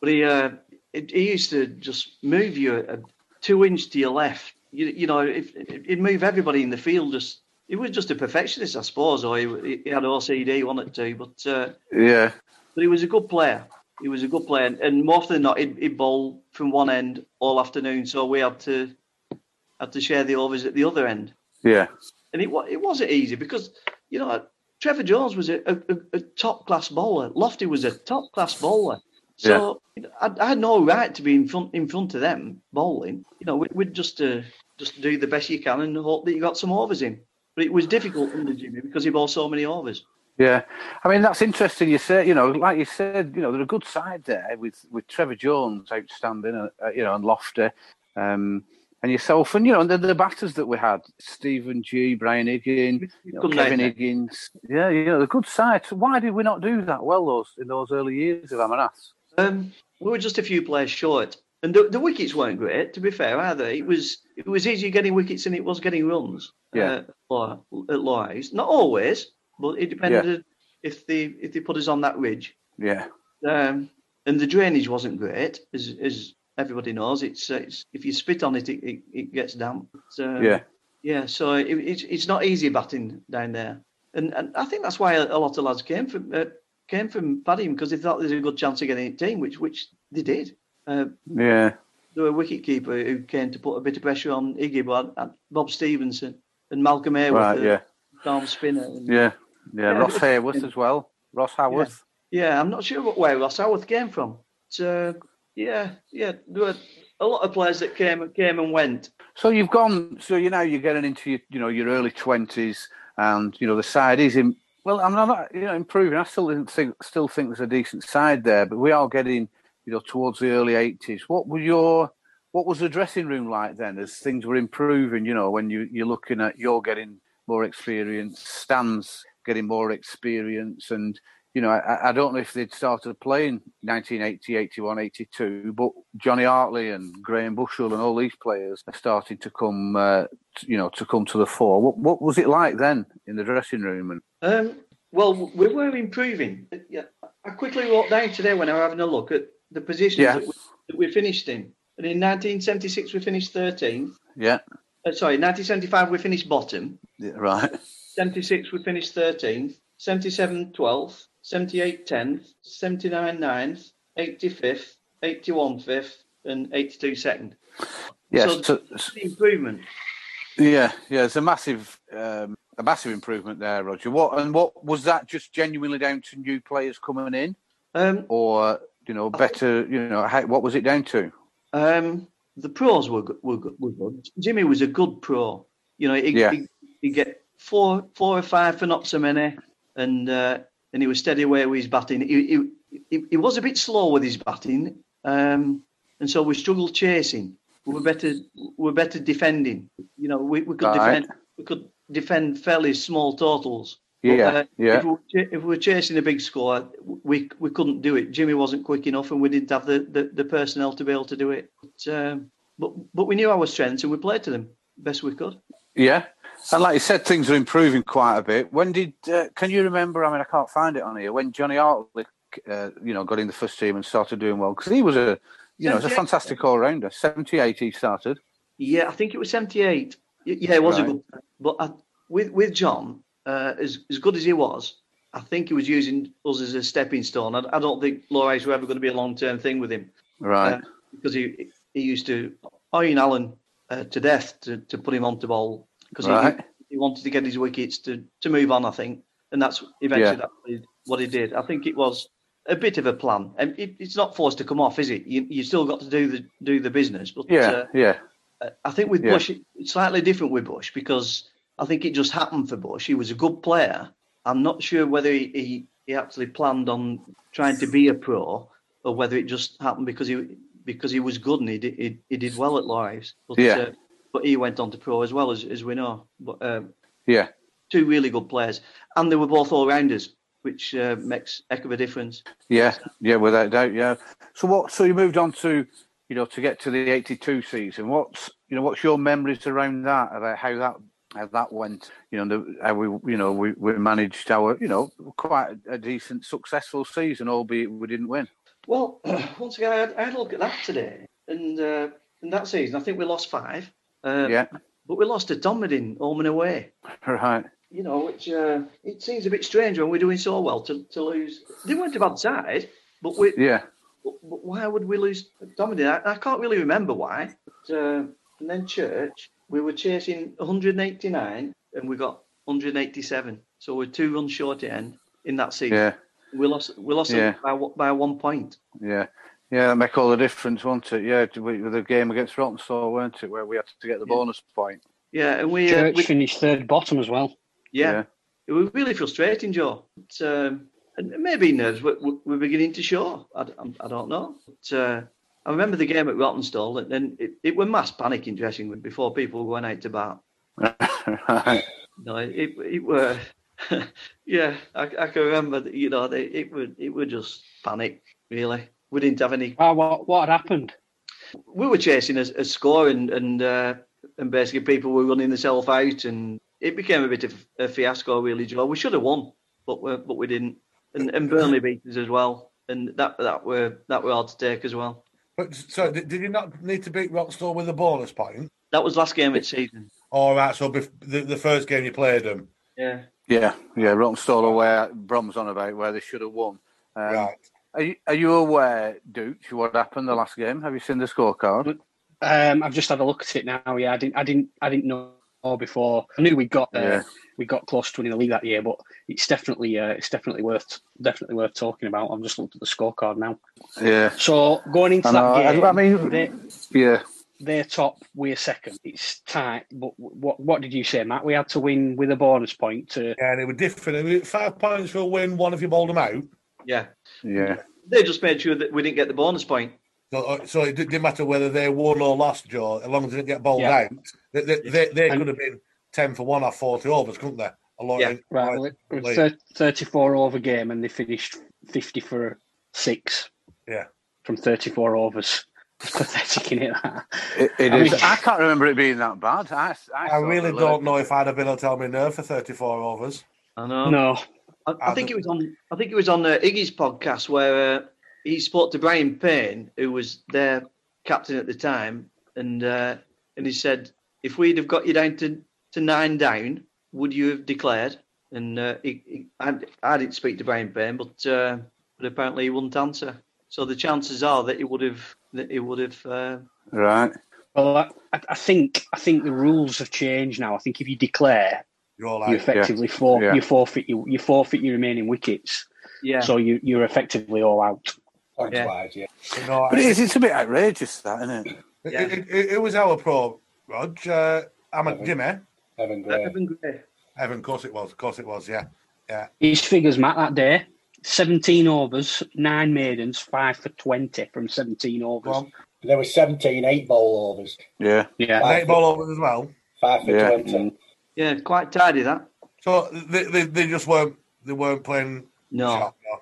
Speaker 7: but he, uh, he, used to just move you a, two inch to your left. You, you know, if, he'd move everybody in the field. Just he was just a perfectionist, I suppose, or he, he had OCD, wanted to. But uh,
Speaker 1: yeah,
Speaker 7: but he was a good player. He was a good player, and, and more often than not, he'd, he'd bowl from one end all afternoon. So we had to had to share the overs at the other end
Speaker 1: yeah,
Speaker 7: and it it wasn't easy because you know Trevor Jones was a, a, a top class bowler. Lofty was a top class bowler. So know, I, I had no right to be in front in front of them bowling. You know, we, we'd just uh, just do the best you can and hope that you got some overs in. But it was difficult under Jimmy because he bowled so many overs.
Speaker 1: yeah. I mean, that's interesting. You say, you know, like you said, you know, they're a good side there with with Trevor Jones outstanding, uh, you know, and Lofty, um, and yourself, and you know, and the, the batters that we had, Stephen G, Brian Higgins, you know, Kevin. Higgins. Yeah, you know, the good side. So why did we not do that well those in those early years of Amarnath?
Speaker 7: Um, we were just a few players short, and the, the wickets weren't great. To be fair, either it was it was easier getting wickets than it was getting runs.
Speaker 1: Yeah.
Speaker 7: Uh, at Lois, not always, but it depended if they if they put us on that ridge.
Speaker 1: Yeah,
Speaker 7: Um, and the drainage wasn't great, as as everybody knows. It's, uh, it's if you spit on it, it, it, it gets damp. So,
Speaker 1: yeah,
Speaker 7: yeah. So it, it's it's not easy batting down there, and and I think that's why a, a lot of lads came from uh, came from Padding because they thought there's a good chance of getting a team, which which they did. Uh,
Speaker 1: yeah,
Speaker 7: there were a wicket keeper who came to put a bit of pressure on Iggy, but uh, Bob Stevenson and Malcolm Hayworth,
Speaker 1: right,
Speaker 7: the
Speaker 1: yeah,
Speaker 7: arm spinner. And,
Speaker 1: yeah, yeah.
Speaker 7: Yeah,
Speaker 1: Ross Hayworth as well. Ross Haworth.
Speaker 7: Yeah, I'm not sure what where Ross Howarth came from. So uh, yeah, yeah, there were a lot of players that came came and went.
Speaker 1: So you've gone. So you now you're getting into your, you know, your early twenties, and you know the side is in. Well, I'm not, you know, improving. I still didn't think, still think there's a decent side there, but we are getting, you know, towards the early '80s. What were your, what was the dressing room like then, as things were improving? You know, when you you're looking at you're getting more experience, Stan's getting more experience, and you know, I, I don't know if they'd started playing 1980, 81, 82, but Johnny Hartley and Graham Bushell and all these players are starting to come, uh, t- you know, to come to the fore. What, what was it like then in the dressing room? And
Speaker 7: Um, well, we were improving. Yeah, I quickly walked down today when I was having a look at the positions
Speaker 1: Yeah.
Speaker 7: that, we, that we finished in. And in 1976 we finished 13th.
Speaker 1: yeah,
Speaker 7: Uh, sorry, 1975 we finished bottom.
Speaker 1: yeah, right,
Speaker 7: 76 we finished 13th. 77 12th. 78 10th. 79 9th. 85th. 81 5th. and 82 second.
Speaker 1: Yes,
Speaker 7: So-
Speaker 1: so-
Speaker 7: improvement.
Speaker 1: yeah, yeah. It's a massive, um, a massive improvement there, Roger. What and what was that? Just genuinely down to new players coming in,
Speaker 7: Um,
Speaker 1: or you know, better? You know, how, what was it down to?
Speaker 7: Um, the pros were good, were, were good. Jimmy was a good pro. You know, he
Speaker 1: Yeah.
Speaker 7: he, he get four four or five for not so many, and uh, and he was steady away with his batting. He, he, he, was a bit slow with his batting, um, and so we struggled chasing. We were better we were better defending. You know, we, we could
Speaker 1: Right.
Speaker 7: defend we could defend fairly small totals. But,
Speaker 1: Yeah,
Speaker 7: uh,
Speaker 1: yeah.
Speaker 7: If we, were, if we were chasing a big score, we we couldn't do it. Jimmy wasn't quick enough, and we didn't have the, the, the personnel to be able to do it. But, um, but but we knew our strengths, and we played to them best we could.
Speaker 1: Yeah, and like you said, things are improving quite a bit. When did? Uh, can you remember? I mean, I can't find it on here. When Johnny Hartley, uh, you know, got in the first team and started doing well because he was a, you know, was a fantastic all rounder. Seventy-eight, he started.
Speaker 7: Yeah, I think it was seventy eight. Yeah, it was
Speaker 1: Right.
Speaker 7: a good. But I, with with John, uh, as as good as he was, I think he was using us as a stepping stone. I, I don't think Loris were ever going to be a long term thing with him.
Speaker 1: Right.
Speaker 7: Uh, because he he used to iron Allen uh, to death to, to put him onto ball because
Speaker 1: Right.
Speaker 7: he, he wanted to get his wickets to, to move on. I think, and that's eventually
Speaker 1: Yeah.
Speaker 7: that's what he, did. I think it was a bit of a plan, and it, it's not forced to come off, is it? You you still got to do the do the business, but
Speaker 1: yeah,
Speaker 7: uh,
Speaker 1: yeah,
Speaker 7: I think with
Speaker 1: Yeah.
Speaker 7: Bush, it's slightly different with Bush because I think it just happened for Bush. He was a good player. I'm not sure whether he, he, he actually planned on trying to be a pro or whether it just happened because he because he was good and he did, he, he did well at Lives. But,
Speaker 1: Yeah.
Speaker 7: uh, but he went on to pro as well as, as we know. But um,
Speaker 1: yeah.
Speaker 7: two really good players, and they were both all rounders, which uh, makes heck of a difference.
Speaker 1: Yeah, yeah, without doubt, yeah. So what? So you moved on to, you know, to get to the '82 season. What's, you know, what's your memories around that? About how that how that went? You know, the, how we, you know, we, we managed our, you know, quite a, decent, successful season, albeit we didn't win.
Speaker 7: Well, once again, I had, I had a look at that today, and uh, in that season, I think we lost five. Uh,
Speaker 1: Yeah,
Speaker 7: But we lost to Dunedin home and away.
Speaker 1: right.
Speaker 7: You know, which uh, it seems a bit strange when we're doing so well to, to lose. They weren't a bad side, but we.
Speaker 1: Yeah,
Speaker 7: But, but why would we lose to Dunedin? I, I can't really remember why. But, uh, and then Church, we were chasing 189, and we got 187. So we're two runs short at end in that season.
Speaker 1: yeah,
Speaker 7: We lost. We lost
Speaker 1: Yeah.
Speaker 7: by one- by one point.
Speaker 1: yeah. Yeah, that make all the difference, won't it? Yeah, with with the game against Rawtenstall, weren't it, where we had to get the
Speaker 7: Yeah.
Speaker 1: bonus point.
Speaker 7: Yeah, and we. Uh,
Speaker 4: Church
Speaker 7: we
Speaker 4: finished third bottom as well.
Speaker 7: yeah, it was really frustrating, Joe. But, um, and maybe nerves were, were were beginning to show. I don't know. But, uh, I remember the game at Rawtenstall, and then it, it was mass panic in dressing room before people were going out to bat.
Speaker 1: right.
Speaker 7: No, it it, it were. yeah, I, I can remember. That, you know, they, it would it would just panic. Really, we didn't have any.
Speaker 4: Ah, what what had happened?
Speaker 7: We were chasing a, a score, and and uh, and basically people were running themselves out, and it became a bit of a fiasco. Really, Joe. We should have won, but we, but we didn't. And, and Burnley beat us as well, and that that were that were hard to take as well.
Speaker 3: But so did, did you not need to beat Rawtenstall with a bonus point?
Speaker 7: That was last game of the season.
Speaker 3: All right, so bef- the, the first game you played them,
Speaker 7: Yeah.
Speaker 1: Yeah, yeah. Rawtenstall aware Brom's on about where they should have won. Um,
Speaker 3: right?
Speaker 1: Are you, are you aware, Dooch, what happened the last game? Have you seen the scorecard?
Speaker 4: Um, I've just had a look at it now. Yeah, I didn't, I didn't, I didn't know before. I knew we got there.
Speaker 1: Yeah.
Speaker 4: We got close to winning the league that year, but it's definitely, uh, it's definitely worth, definitely worth talking about. I've just looked at the scorecard now.
Speaker 1: Yeah,
Speaker 4: So going into
Speaker 1: I
Speaker 4: that
Speaker 1: know.
Speaker 4: Game,
Speaker 1: I mean-
Speaker 4: they,
Speaker 1: yeah,
Speaker 4: they're top, we're second. It's tight. But what, what did you say, Matt? We had to win with a bonus point to.
Speaker 3: Yeah, they were different. It was Five points for a win, one if you bowled them out.
Speaker 7: Yeah.
Speaker 1: yeah,
Speaker 7: They just made sure that we didn't get the bonus point.
Speaker 3: So, uh, so it didn't matter whether they won or lost, Joe, as long as they didn't get bowled
Speaker 4: Yeah.
Speaker 3: out. They, they, they, they
Speaker 4: And-
Speaker 3: could have been 10 for one or 40 overs, couldn't they? A lot
Speaker 7: Yeah.
Speaker 4: Right, well, it was thir- 34 over game, and they finished 50 for six.
Speaker 3: Yeah.
Speaker 4: From 34 overs. It's pathetic, in it?
Speaker 1: It, it
Speaker 4: I
Speaker 1: is.
Speaker 4: mean-
Speaker 1: I can't remember it being that bad. I, I,
Speaker 3: I really don't know if I'd have been able to tell me nerve for 34 overs.
Speaker 7: I know.
Speaker 4: No.
Speaker 7: I, I think it was on. I think it was on uh, Iggy's podcast where uh, he spoke to Brian Payne, who was their captain at the time, and uh, and he said, "If we'd have got you down to, to nine down, would you have declared?" And uh, he, he, I, I didn't speak to Brian Payne, but uh, but apparently he wouldn't answer. So the chances are that he would have that he would have. Uh,
Speaker 1: Right.
Speaker 4: Well, I, I think I think the rules have changed now. I think if you declare,
Speaker 3: You're all
Speaker 4: you
Speaker 3: like,
Speaker 4: effectively for,
Speaker 1: Yeah.
Speaker 4: you forfeit you, you forfeit your remaining wickets.
Speaker 7: yeah.
Speaker 4: So you you're effectively all out.
Speaker 6: Points
Speaker 7: Yeah.
Speaker 6: wise, yeah.
Speaker 3: you know,
Speaker 1: But it is, it's a bit outrageous, that, isn't it?
Speaker 3: it,
Speaker 7: Yeah.
Speaker 3: it, it, it was our pro, Rog. Uh, I'm a
Speaker 6: Evan.
Speaker 3: Jimmy.
Speaker 6: Evan Gray.
Speaker 7: Evan Gray.
Speaker 3: Evan, of course it was. Of course it was, yeah. Yeah.
Speaker 4: His figures, Matt, that day: seventeen overs, nine maidens, five for twenty from seventeen overs.
Speaker 3: on.
Speaker 6: There were 17 eight ball overs,
Speaker 1: Yeah.
Speaker 4: Yeah,
Speaker 3: And eight ball overs as well.
Speaker 6: five for
Speaker 1: Yeah.
Speaker 6: 20.
Speaker 7: Yeah, quite tidy that.
Speaker 3: So they, they, they just weren't they weren't playing
Speaker 7: No,
Speaker 3: sharp, no.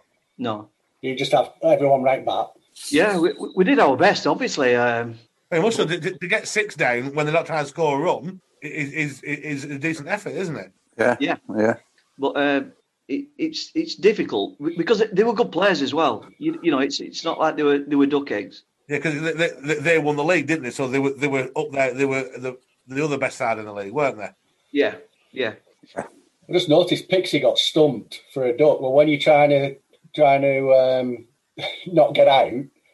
Speaker 7: no.
Speaker 6: You just have everyone right back.
Speaker 7: Yeah, we, we- we did our best. Obviously, um,
Speaker 3: Hey, also, to, to to get six down when they're not trying to score a run is, is, is a decent effort, isn't it?
Speaker 1: Yeah.
Speaker 7: Yeah.
Speaker 1: Yeah.
Speaker 7: but uh, it, it's it's difficult because they were good players as well. You, you know, it's it's not like they were they were duck eggs.
Speaker 3: Yeah, because they, they, they won the league, didn't they? So they were they were up there. They were the the other best side in the league, weren't they?
Speaker 7: Yeah, yeah,
Speaker 6: I just noticed Pixie got stumped for a duck. Well, when you're trying to trying to um, not get out,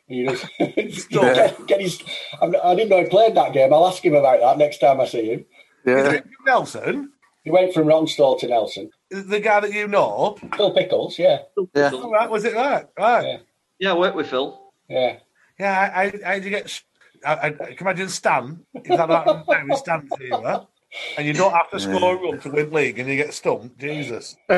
Speaker 6: you just
Speaker 1: Yeah.
Speaker 6: get, get his. I'm, I didn't know he played that game. I'll ask him about that next time I see him.
Speaker 1: Yeah.
Speaker 3: Nelson,
Speaker 6: He went from Rawtenstall to Nelson.
Speaker 3: the guy that you know.
Speaker 6: Phil Pickles, yeah,
Speaker 1: Yeah.
Speaker 3: All right, was it right? Right.
Speaker 6: Yeah.
Speaker 7: yeah. I worked with Phil.
Speaker 6: yeah.
Speaker 3: Yeah, I, I, I had get. I, I, I can imagine Stan. Is that right? now? Stan's here, and you don't have to score a run to win league, and you get stumped. Jesus.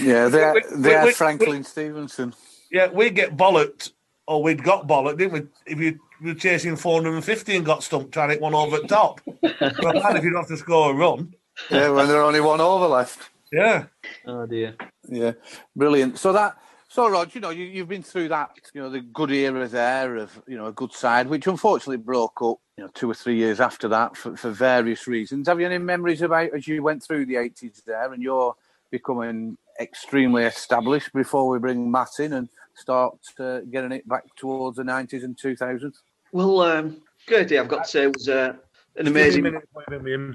Speaker 1: Yeah. They,
Speaker 3: Wait,
Speaker 1: they
Speaker 3: wait,
Speaker 1: had
Speaker 3: wait,
Speaker 1: Franklin Stevenson.
Speaker 3: Yeah, we get bollocked, or we'd got bollocked, didn't we? If you were chasing 450 and got stumped trying to hit one over at top. but man, if you don't have to score a run.
Speaker 1: Yeah, when there are only one over left.
Speaker 3: Yeah.
Speaker 7: Oh dear.
Speaker 1: Yeah, brilliant. So that, so Rod, you know, you, you've been through that, you know, the good era there of, you know, a good side, which unfortunately broke up, you know, two or three years after that for, for various reasons. Have you any memories about as you went through the eighties there, and you're becoming extremely established before we bring Matt in and start uh, getting it back towards the nineties and two thousands?
Speaker 7: Well, um, Gertie, I've got to say, it was uh, an
Speaker 3: Give me a
Speaker 7: amazing.
Speaker 3: minute, wait a.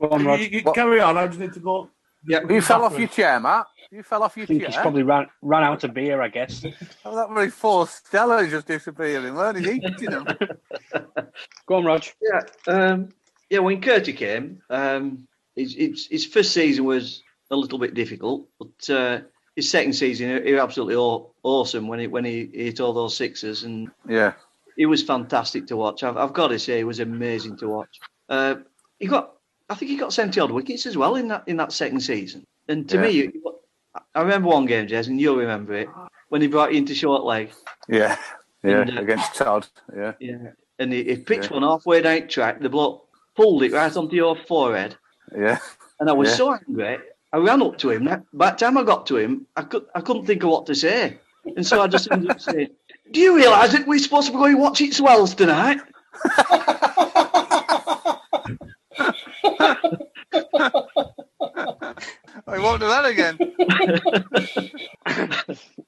Speaker 4: Go on, Rod.
Speaker 3: You, you
Speaker 1: What-
Speaker 3: carry on. I just need to go.
Speaker 7: Yeah.
Speaker 1: You fell off your chair, Matt. You fell off your
Speaker 4: I think
Speaker 1: chair.
Speaker 4: he's probably ran ran out of beer. I guess.
Speaker 1: Oh, that very four Stella just disappearing. Weren't he eating them?
Speaker 4: Go on, Rog.
Speaker 7: Yeah, um, yeah. When Curtie came, um, his, his, his first season was a little bit difficult, but uh, his second season, he was absolutely awesome when he when he hit all those sixes, and
Speaker 1: yeah.
Speaker 7: he was fantastic to watch. I've, I've got to say, he was amazing to watch. Uh, he got, I think he got seventy odd wickets as well in that in that second season. And to
Speaker 1: Yeah.
Speaker 7: me, I remember one game, Jez, and you'll remember it when he brought you into short leg.
Speaker 1: Yeah. Yeah.
Speaker 7: And, uh,
Speaker 1: Against Todd. Yeah.
Speaker 7: Yeah, and he, he pitched
Speaker 1: Yeah.
Speaker 7: one halfway down track. The bloke pulled it right onto your forehead.
Speaker 1: Yeah.
Speaker 7: And I was
Speaker 1: Yeah.
Speaker 7: so angry. I ran up to him. By the time I got to him, I could I couldn't think of what to say, and so I just ended up saying, "Do you realise that we're supposed to be going to watch it swells tonight?"
Speaker 1: I won't do that again.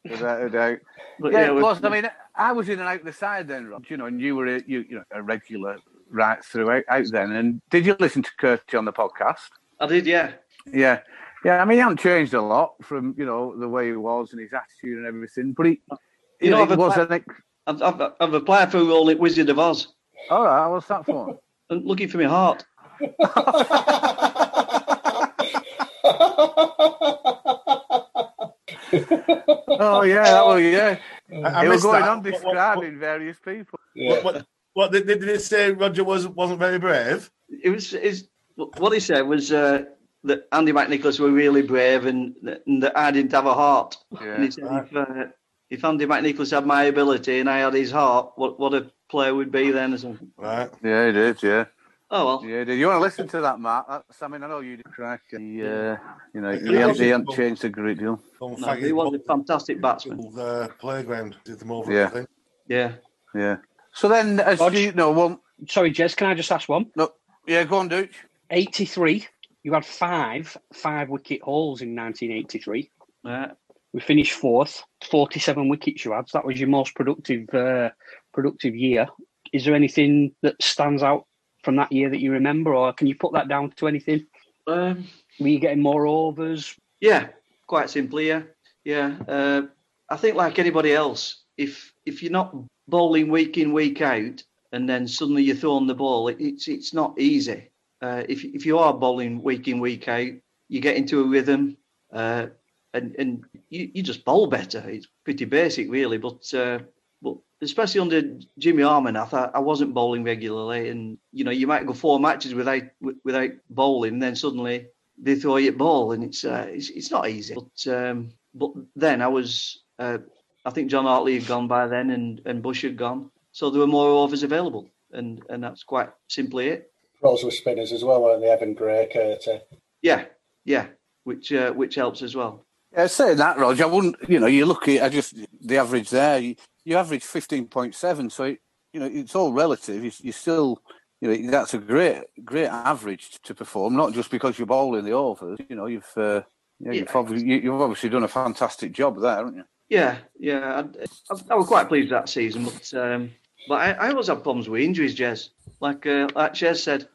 Speaker 1: Without a doubt.
Speaker 7: But
Speaker 1: Yeah,
Speaker 7: we-
Speaker 1: plus, I mean, I was in and out the side then, Rob, you know, and you were a, you, you know, a regular right throughout out then. And did you listen to Kirsty on the podcast?
Speaker 7: I did, yeah.
Speaker 1: Yeah. Yeah, I mean, he hasn't changed a lot from, you know, the way he was and his attitude and everything, but he, you,
Speaker 7: You know,
Speaker 1: know,
Speaker 7: I've
Speaker 1: it was
Speaker 7: applied-
Speaker 1: an ex-
Speaker 7: I've, I've, I've applied for a role at Wizard of Oz.
Speaker 1: All right, what's that for?
Speaker 7: And looking for my heart.
Speaker 1: oh, yeah, that was, yeah.
Speaker 3: I, I
Speaker 1: He was going
Speaker 3: that.
Speaker 1: on
Speaker 3: What- what-
Speaker 1: describing various people.
Speaker 6: Yeah.
Speaker 3: What, what, what did, did it say? Roger was wasn't very brave.
Speaker 7: It was is what he said was uh, that Andy McNicholas were really brave and, and that I didn't have a heart. And he said if, uh, if Andy McNicholas had my ability and I had his heart, what what a player would be then or something.
Speaker 3: Right.
Speaker 1: Yeah, he did, yeah.
Speaker 7: Oh well.
Speaker 1: Yeah, did you want to listen to that, Matt? That's, I mean, I know you did crack. He, uh, you know, he, hasn't- he hasn't changed a great deal.
Speaker 7: No, he was a fantastic batsman.
Speaker 3: The playground did them over.
Speaker 1: Yeah.
Speaker 3: I.
Speaker 7: Yeah.
Speaker 1: Yeah. So then, as
Speaker 4: Rog?
Speaker 1: you know, well,
Speaker 4: Sorry, Jez. Can I just ask one?
Speaker 1: no, yeah, go on, Dooch.
Speaker 4: 83. You had five five wicket hauls in 1983.
Speaker 7: Uh,
Speaker 4: We finished fourth. 47 wickets you had. So that was your most productive uh, productive year. Is there anything that stands out from that year that you remember, or can you put that down to anything?
Speaker 7: um,
Speaker 4: Were you getting more overs?
Speaker 7: yeah, quite simply, yeah. Yeah, uh, I think like anybody else, if if you're not bowling week in week out, and then suddenly you're throwing the ball, it, it's it's not easy. Uh, if if you are bowling week in week out, you get into a rhythm, uh, and and you, you just bowl better. It's pretty basic, really. But uh, but especially under Jimmy Harman, I I wasn't bowling regularly, and you know you might go four matches without without bowling, and then suddenly they throw you a ball, and it's uh, it's, it's not easy. But um, but then I was, uh, I think John Hartley had gone by then, and and Bush had gone, so there were more overs available, and and that's quite simply it.
Speaker 6: Pros were spinners as well, weren't they? Evan Gray, Curty.
Speaker 7: Yeah, yeah, which uh, which helps as well.
Speaker 1: Yeah, saying that, Roger, I wouldn't. You know, you look at I just the average there. You, you average fifteen point seven, so it, you know it's all relative. You, you still, you know, that's a great great average to perform. Not just because you're bowling the overs. You know, you've uh, yeah, you've,
Speaker 7: Yeah.
Speaker 1: obviously, you, you've obviously done a fantastic job there, haven't you?
Speaker 7: Yeah, yeah, I, I, I was quite pleased that season, but um, but I, I always have problems with injuries, Jez. Like uh, like Jez said.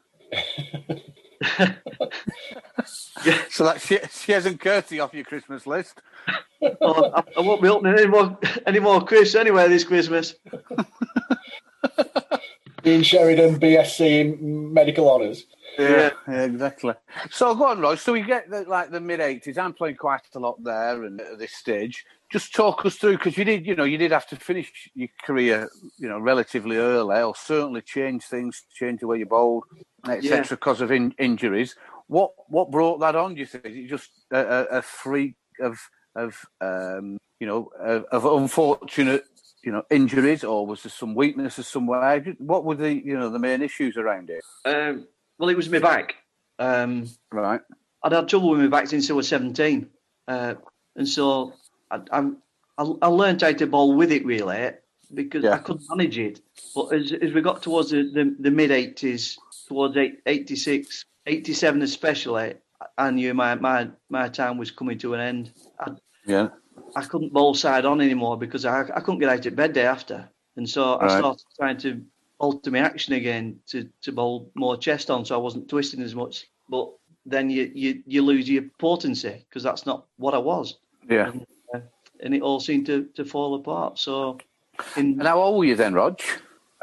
Speaker 7: yeah,
Speaker 1: So that's she, Shares and Curty off your Christmas list.
Speaker 7: well, I, I won't be opening any more any more Chris anywhere this Christmas.
Speaker 6: Dean Sheridan, BSc in medical honours.
Speaker 1: Yeah, yeah, exactly. So go on, Roy. So we get the, like the mid eighties. I'm playing quite a lot there, and at this stage, just talk us through because you did, you know, you did have to finish your career, you know, relatively early, or certainly change things, change the way you bowled, etc.,
Speaker 7: Yeah.
Speaker 1: because of in, injuries. What what brought that on? Do you think is it just a, a, a freak of of um, you know of, of unfortunate you know injuries, or was there some weaknesses somewhere? What were the you know the main issues around it?
Speaker 7: Um, well, it was my back. Um,
Speaker 1: Right.
Speaker 7: I'd had trouble with my back since I was 17. Uh, and so I, I, I learned how to bowl with it really because
Speaker 1: Yeah.
Speaker 7: I couldn't manage it. But as, as we got towards the, the, the mid 80s, towards eight, 86, 87 especially, I knew my, my, my time was coming to an end. I,
Speaker 1: Yeah.
Speaker 7: I couldn't bowl side on anymore because I, I couldn't get out of bed day after. And so I started trying to alter my action again to, to bowl more chest on so I wasn't twisting as much. But then you, you, you lose your potency because that's not what I was.
Speaker 1: Yeah.
Speaker 7: Uh, and it all seemed to, to fall apart. So in
Speaker 1: And how old were you then, Rog?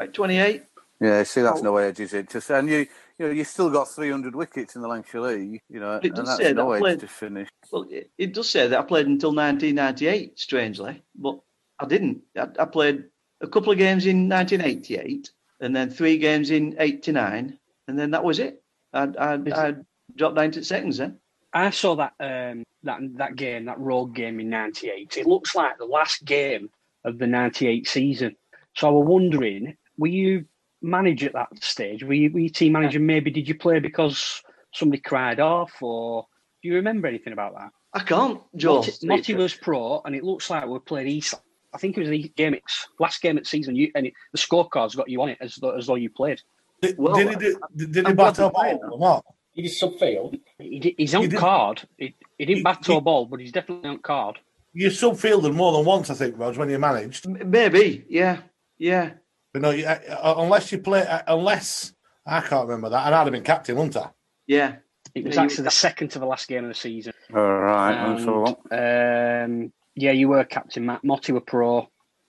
Speaker 7: like 28,
Speaker 1: Yeah, see, that's
Speaker 7: Oh.
Speaker 1: no age, is it? Just and you, you know, you still got 300 wickets in the Lancashire League, you know,
Speaker 7: It
Speaker 1: and
Speaker 7: does
Speaker 1: that's
Speaker 7: say
Speaker 1: no
Speaker 7: that
Speaker 1: age
Speaker 7: played-
Speaker 1: to finish.
Speaker 7: well, it, it does say that I played until 1998, strangely, but I didn't. I, I played a couple of games in 1988 and then three games in 89, and then that was it. I, I, I dropped down to seconds then.
Speaker 4: I saw that um, that that game, that road game in '98. It looks like the last game of the '98 season. So I was wondering, were you manager at that stage? Were you, were you team manager? Maybe did you play because somebody cried off, or do you remember anything about that?
Speaker 7: I can't, Joe.
Speaker 4: Motti, Motti was pro, and it looks like we played East. I think it was the game, it's last game of the season. You and it, the scorecards got you on it as though, as though you played.
Speaker 3: Did,
Speaker 7: Well,
Speaker 3: did he, did, did he bat
Speaker 7: glad
Speaker 3: a ball or not?
Speaker 6: He did subfield.
Speaker 4: He, he's on
Speaker 3: He did-
Speaker 4: card. He, he didn't bat to a ball, but he's definitely on card.
Speaker 3: You subfielded more than once, I think, Rog, when you managed.
Speaker 7: Maybe, yeah, yeah.
Speaker 3: But no, you, uh, unless you play, uh, unless I can't remember that, and I'd have been captain, wouldn't I?
Speaker 7: Yeah,
Speaker 4: It was
Speaker 7: Yeah, you-
Speaker 4: actually the second to the last game of the season.
Speaker 1: All right.
Speaker 4: And,
Speaker 1: so what?
Speaker 4: um, yeah, you were captain, Matt. Motti were pro.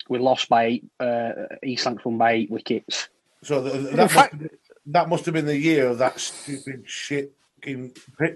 Speaker 4: We lost by eight. Uh, East Lancs won by eight wickets.
Speaker 3: So th- th- that, must
Speaker 1: fact-
Speaker 3: have been, that must have been the year of that stupid shit. fucking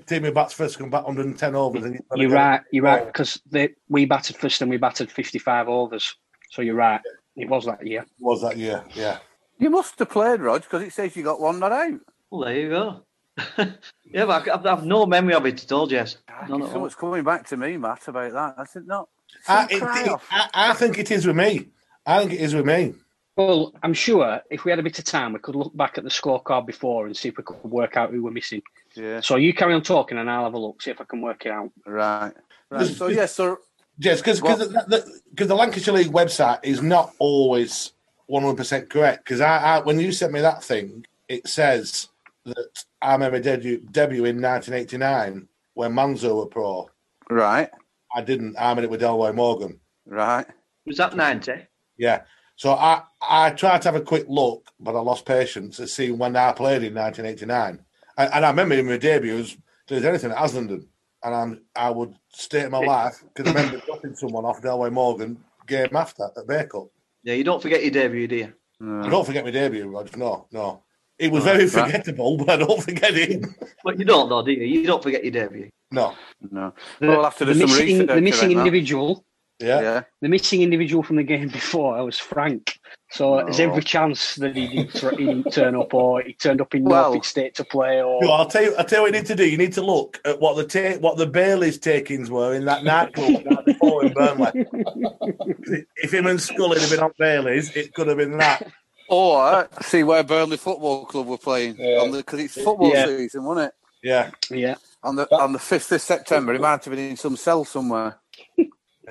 Speaker 3: Timmy bats first, come back 110 overs. And
Speaker 4: You're right. You're right because we batted first and we batted 55 overs. So you're right. It was that year.
Speaker 3: Was that year? Yeah.
Speaker 1: You must have played, Rog, because it says you got one not out.
Speaker 7: well, there you go. yeah, but I- I've, I've no memory of it at all, Jess. None at all.
Speaker 1: Coming back to me, Matt, about that. I said, no.
Speaker 3: I, it- it- I, I think it is with me. I think it is with me.
Speaker 4: Well, I'm sure if we had a bit of time, we could look back at the scorecard before and see if we could work out who we're missing.
Speaker 1: Yeah,
Speaker 4: So you carry on talking and I'll have a look, see if I can work it out.
Speaker 1: right. Right. So, yeah, so
Speaker 3: Yes, because
Speaker 1: Well-
Speaker 3: the, because the Lancashire League website is not always one hundred percent correct. Because I, I, when you sent me that thing, it says that I made my debut, debut in nineteen eighty nine when Manzo were pro.
Speaker 1: right,
Speaker 3: I didn't. I made it with Delroy Morgan.
Speaker 1: right.
Speaker 7: Was that 90?
Speaker 3: Yeah. So I, I tried to have a quick look, but I lost patience to see when I played in 1989. And, and I remember in my debut, as there's anything at Haslingden. and I'm I would stay my life because I remember dropping someone off Delroy Morgan game after at Bacup.
Speaker 7: Yeah, you don't forget your debut, do you?
Speaker 3: I don't forget my debut, Roger. No, no. It was very
Speaker 1: right.
Speaker 3: forgettable, but I don't forget it.
Speaker 7: But you don't, though, do you? You don't forget your debut.
Speaker 3: No.
Speaker 1: No.
Speaker 4: The,
Speaker 1: Well, we'll have to do
Speaker 4: the
Speaker 1: some
Speaker 4: missing,
Speaker 1: research.
Speaker 4: the missing individual,
Speaker 3: Yeah.
Speaker 1: Yeah.
Speaker 4: the missing individual from the game before was Frank. So oh. there's
Speaker 1: Oh.
Speaker 4: every chance that he didn't, he didn't turn up, or he turned up in
Speaker 1: Well-
Speaker 4: Norfolk State to play, or
Speaker 3: No, I'll tell you. I'll tell you what you need to do. You need to look at what the ta- what the Bailey's takings were in that nightclub the night before in Burnley. if him and Scully had been on Bailey's, it could have been that.
Speaker 1: Or see where Burnley Football Club were playing
Speaker 6: Yeah.
Speaker 1: because it's football
Speaker 4: Yeah.
Speaker 1: season, wasn't it?
Speaker 3: Yeah,
Speaker 4: yeah.
Speaker 1: On the on the fifth of September, it might have been in some cell somewhere.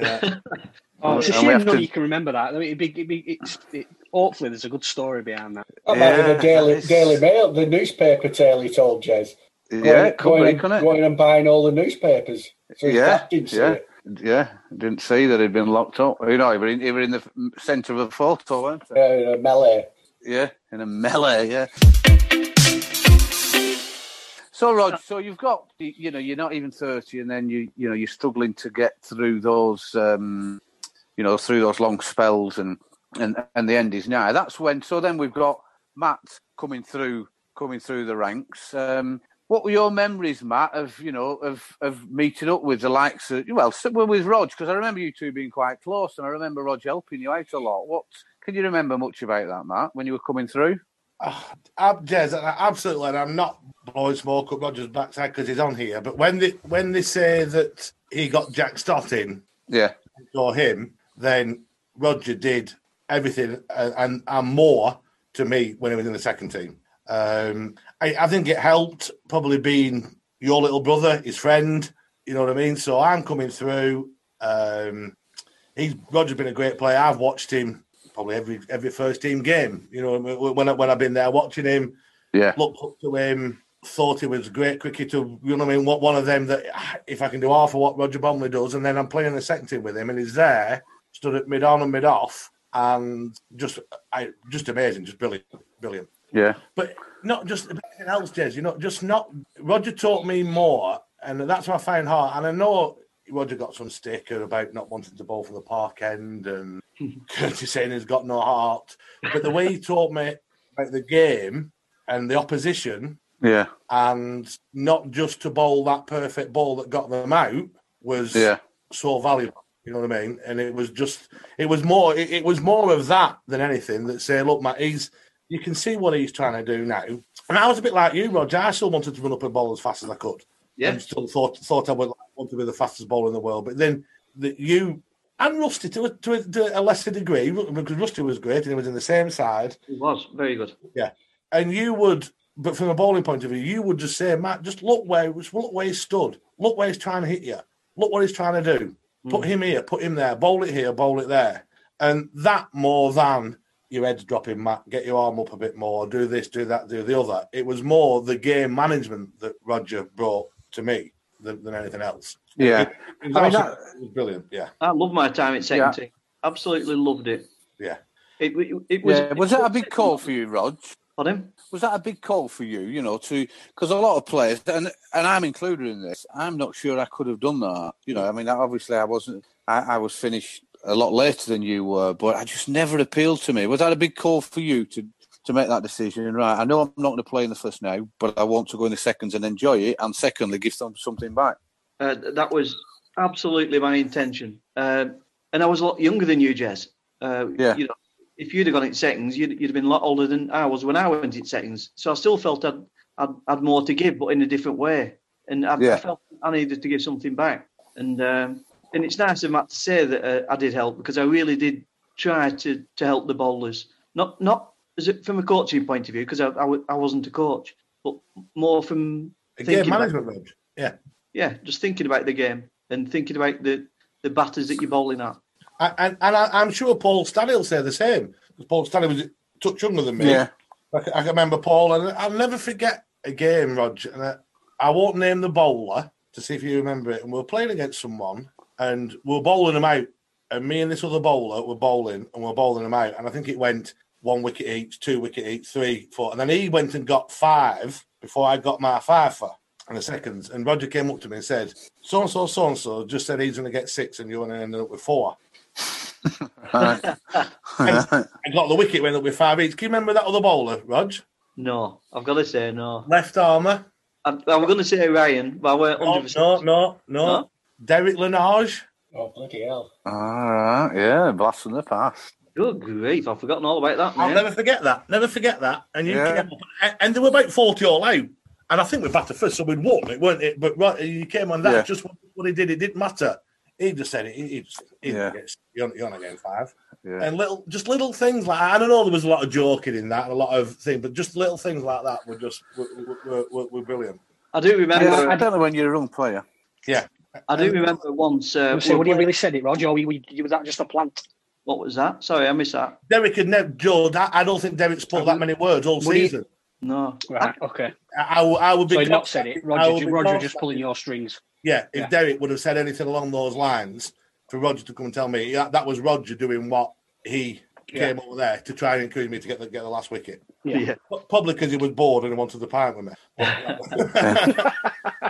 Speaker 3: yeah.
Speaker 4: Oh, it's a shame none
Speaker 1: to-
Speaker 4: you can remember that. I mean, it'd be, it'd be, it's, it, hopefully, there's a good story behind that.
Speaker 6: That might be
Speaker 1: Yeah,
Speaker 6: the Daily,
Speaker 1: it's-
Speaker 6: Daily Mail, the newspaper tale he told Jez.
Speaker 1: Yeah,
Speaker 6: Going-
Speaker 1: it could
Speaker 6: going,
Speaker 1: be,
Speaker 6: and,
Speaker 1: it?
Speaker 6: going and buying all the newspapers. So
Speaker 1: Yeah,
Speaker 6: didn't see
Speaker 1: yeah.
Speaker 6: it.
Speaker 1: Yeah, didn't see that he'd been locked up. You know, he were in, he were in the centre of a photo, weren't they?
Speaker 6: Yeah, in a melee.
Speaker 1: Yeah, in a melee, yeah. So, Rod, so you've got, you know, you're not even 30 and then you, you know, you're struggling to get through those, um, you know, through those long spells and, and, and the end is now. That's when, so then we've got Matt coming through, coming through the ranks. Um, what were your memories, Matt, of, you know, of, of meeting up with the likes of, well, well with Rog, because I remember you two being quite close and I remember Rog helping you out a lot. What, can you remember much about that, Matt, when you were coming through?
Speaker 3: I'm Jez, absolutely, and I'm not blowing smoke up Roger's backside because he's on here. But when they when they say that he got Jack Stott in
Speaker 1: Yeah.
Speaker 3: or him, then Roger did everything and, and, and more to me when he was in the second team. Um, I, I think it helped probably being your little brother, his friend. You know what I mean? So I'm coming through. Um, he's Roger's been a great player. I've watched him probably every every first team game. You know when I, when I've been there watching him,
Speaker 1: Yeah.
Speaker 3: looked up to him, thought he was a great cricketer. You know what I mean? What one of them that if I can do half of what Roger Bomley does, and then I'm playing the second team with him, and he's there, stood at mid on and mid off, and just I just amazing, just brilliant, brilliant.
Speaker 1: Yeah.
Speaker 3: But not just anything else, Jez. You know, just not. Roger taught me more, and that's what I find hard. And I know Roger got some sticker about not wanting to bowl from the park end, and hmm. Curtis saying he's got no heart. But the way he taught me about the game and the opposition,
Speaker 1: Yeah.
Speaker 3: and not just to bowl that perfect ball that got them out, was
Speaker 1: Yeah.
Speaker 3: so valuable. You know what I mean? And it was just, it was more, it, it was more of that than anything that say, look, Matt, he's, you can see what he's trying to do now. And I was a bit like you, Roger. I still wanted to run up and bowl as fast as I could.
Speaker 7: Yeah.
Speaker 3: And still thought thought I would want to be the fastest bowler in the world. But then the, you and Rusty to a, to, a, to a lesser degree, because Rusty was great and he was in the same side.
Speaker 7: He was very good.
Speaker 3: Yeah, and you would, but from a bowling point of view, you would just say, Matt, just look where just look where he stood. Look where he's trying to hit you. Look what he's trying to do. Hmm. Put him here, put him there, bowl it here, bowl it there. And that more than your head's dropping, Matt, get your arm up a bit more, do this, do that, do the other. It was more the game management that Roger brought to me than, than anything else.
Speaker 1: Yeah.
Speaker 3: It, it
Speaker 1: I mean,
Speaker 3: absolutely- it was brilliant. Yeah.
Speaker 7: I love my time at second
Speaker 1: Yeah.
Speaker 7: team. Absolutely loved it.
Speaker 3: Yeah.
Speaker 7: It, it, it was.
Speaker 1: yeah. Was that a big call for you, Rog?
Speaker 7: Pardon?
Speaker 1: Was that a big call for you? You know, to because a lot of players, and and I'm included in this. I'm not sure I could have done that. You know, I mean, obviously I wasn't. I, I was finished a lot later than you were, but I just never appealed to me. Was that a big call for you to to make that decision? Right, I know I'm not going to play in the first now, but I want to go in the seconds and enjoy it, and secondly, give them something back.
Speaker 7: Uh, that was absolutely my intention. Um, and I was a lot younger than you, Jez. Uh,
Speaker 1: Yeah.
Speaker 7: You know, if you'd have gone in seconds, you'd, you'd have been a lot older than I was when I went in seconds. So I still felt I'd, I'd, I'd more to give, but in a different way. And I,
Speaker 1: Yeah.
Speaker 7: I felt I needed to give something back. And um, and it's nice of Matt to say that uh, I did help because I really did try to, to help the bowlers. Not not from a coaching point of view because I, I, w- I wasn't a coach, but more from
Speaker 3: A game management, Rog. Yeah.
Speaker 7: yeah, just thinking about the game and thinking about the, the batters that you're bowling at.
Speaker 3: And, and, and I, I'm sure Paul Stanley will say the same because Paul Stanley was a touch younger than me.
Speaker 1: Yeah.
Speaker 3: I, can- I can remember Paul, and I'll never forget a game, Roger. And I, I won't name the bowler to see if you remember it. And we're playing against someone, and we're bowling them out. And me and this other bowler were bowling, and we're bowling them out. And I think it went one wicket each, two wicket each, three, four. And then he went and got five before I got my five for. and the seconds. And Roger came up to me and said, "So and so, so and so just said he's going to get six, and you're going to end up with four.
Speaker 1: Right.
Speaker 3: I got the wicket went up with five each. Can you remember that other bowler, Rog?
Speaker 7: No, I've got to say no.
Speaker 3: Left armour.
Speaker 7: I, I was going to say Ryan, but I weren't
Speaker 3: No, no, no, no.
Speaker 7: No?
Speaker 3: Derek Lenage.
Speaker 6: Oh, bloody hell.
Speaker 1: All right. Yeah, blast from the past.
Speaker 7: Good grief, I've forgotten all about that.
Speaker 3: I'll never forget that. Never forget that. And you
Speaker 1: Yeah.
Speaker 3: came up, and- and there were about forty all out. And I think we batted first, so we'd won it, weren't it? But right, you came on that.
Speaker 1: Yeah.
Speaker 3: Just what, what he did, it didn't matter. He just said it. He, he just, he
Speaker 1: Yeah.
Speaker 3: gets, you're, you're not getting five.
Speaker 1: Yeah.
Speaker 3: And little, just little things like I don't know. There was a lot of joking in that, and a lot of things, but just little things like that were just were, were, were, were brilliant.
Speaker 7: I do remember.
Speaker 1: Yeah, I don't know when you're a young player.
Speaker 3: Yeah.
Speaker 7: I do remember once. Uh,
Speaker 4: So,
Speaker 7: we
Speaker 4: would you really said it, Roger? Or we, we, was that just a plant?
Speaker 7: What was that? Sorry, I missed that.
Speaker 3: Derek had never, Joe. I I don't think Derek spoke that um, many words all
Speaker 4: Would he-
Speaker 3: season.
Speaker 7: No.
Speaker 4: Right, okay.
Speaker 3: I, I, would- I would be.
Speaker 4: So he'd not said it.
Speaker 3: I
Speaker 4: Roger,
Speaker 3: would be
Speaker 4: Roger just pulling your strings.
Speaker 3: Yeah, if
Speaker 4: Yeah.
Speaker 3: Derek would have said anything along those lines for Roger to come and tell me, yeah, that was Roger doing what he came over there to try and encourage me to get the, get the last wicket.
Speaker 4: Yeah.
Speaker 7: Yeah.
Speaker 3: Probably because he was bored and he wanted to pint with me.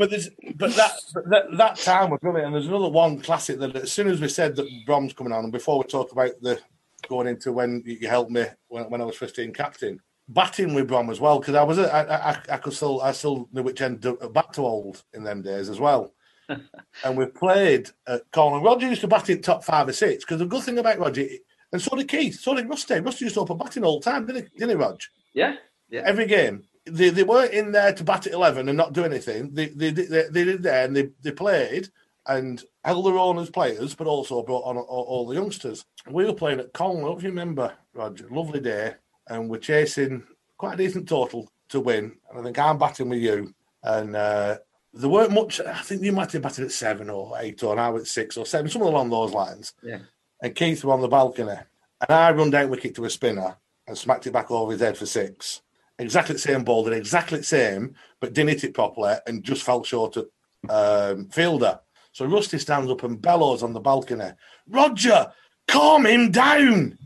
Speaker 3: but there's, but that, that that time was brilliant. And there's another one classic that as soon as we said that Brom's coming on, and before we talk about the going into when you helped me when, when I was 15 captain, batting with Brom as well because I was a- I, I, I could still I still knew which end to bat to hold in them days as well. and we played at Cornwall. Roger used to bat in top five or six because the good thing about Roger, and so did Keith, so did Rusty. Rusty used to open batting all the time, didn't he, didn't he Rog?
Speaker 7: Yeah. Yeah.
Speaker 3: Every game. They, they weren't in there to bat at 11 and not do anything. They, they, they, they did there and they, they played and held their own as players, but also brought on all, all the youngsters. We were playing at Cornwall, if you remember, Roger. Lovely day. And we're chasing quite a decent total to win. And I think I'm batting with you. And uh, there weren't much. I think you might have batted at seven or eight or now at six or seven, something along those lines.
Speaker 7: Yeah.
Speaker 3: And Keith were on the balcony. And I run down wicket to a spinner and smacked it back over his head for six. Exactly the same ball, did exactly the same, but didn't hit it properly and just fell short at um, fielder. So Rusty stands up and bellows on the balcony, Roger, calm him down.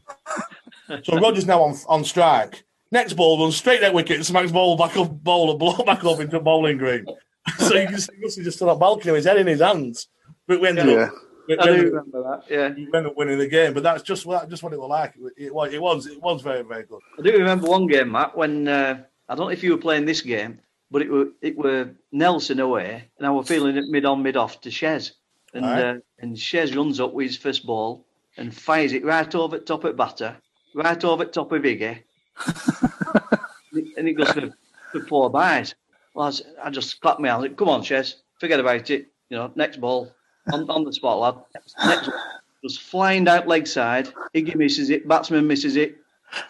Speaker 3: so Roger's now on on strike. Next ball runs straight at wicket smacks ball back up, and blow back up into bowling green. so you can see Rusty just on the balcony with his head in his hands. But we ended
Speaker 1: Yeah.
Speaker 3: up
Speaker 7: I do remember that. Yeah.
Speaker 3: we ended up winning the game. But that's just what just what it was like. It, was it was it was very very good.
Speaker 7: I do remember one game, Matt, when uh, I don't know if you were playing this game, but it were it were Nelson away, and I were feeling it mid on, mid off to Shez, and
Speaker 3: Aye.
Speaker 7: uh, and Shez runs up with his first ball and fires it right over top of batter, right over top of Iggy, and it goes for, for four byes. Well, I, was- I just clapped my hands. Come on, Shez, forget about it. You know, next ball on, on the spot, lad. Next one. Goes flying out leg side. Iggy misses it. Batsman misses it.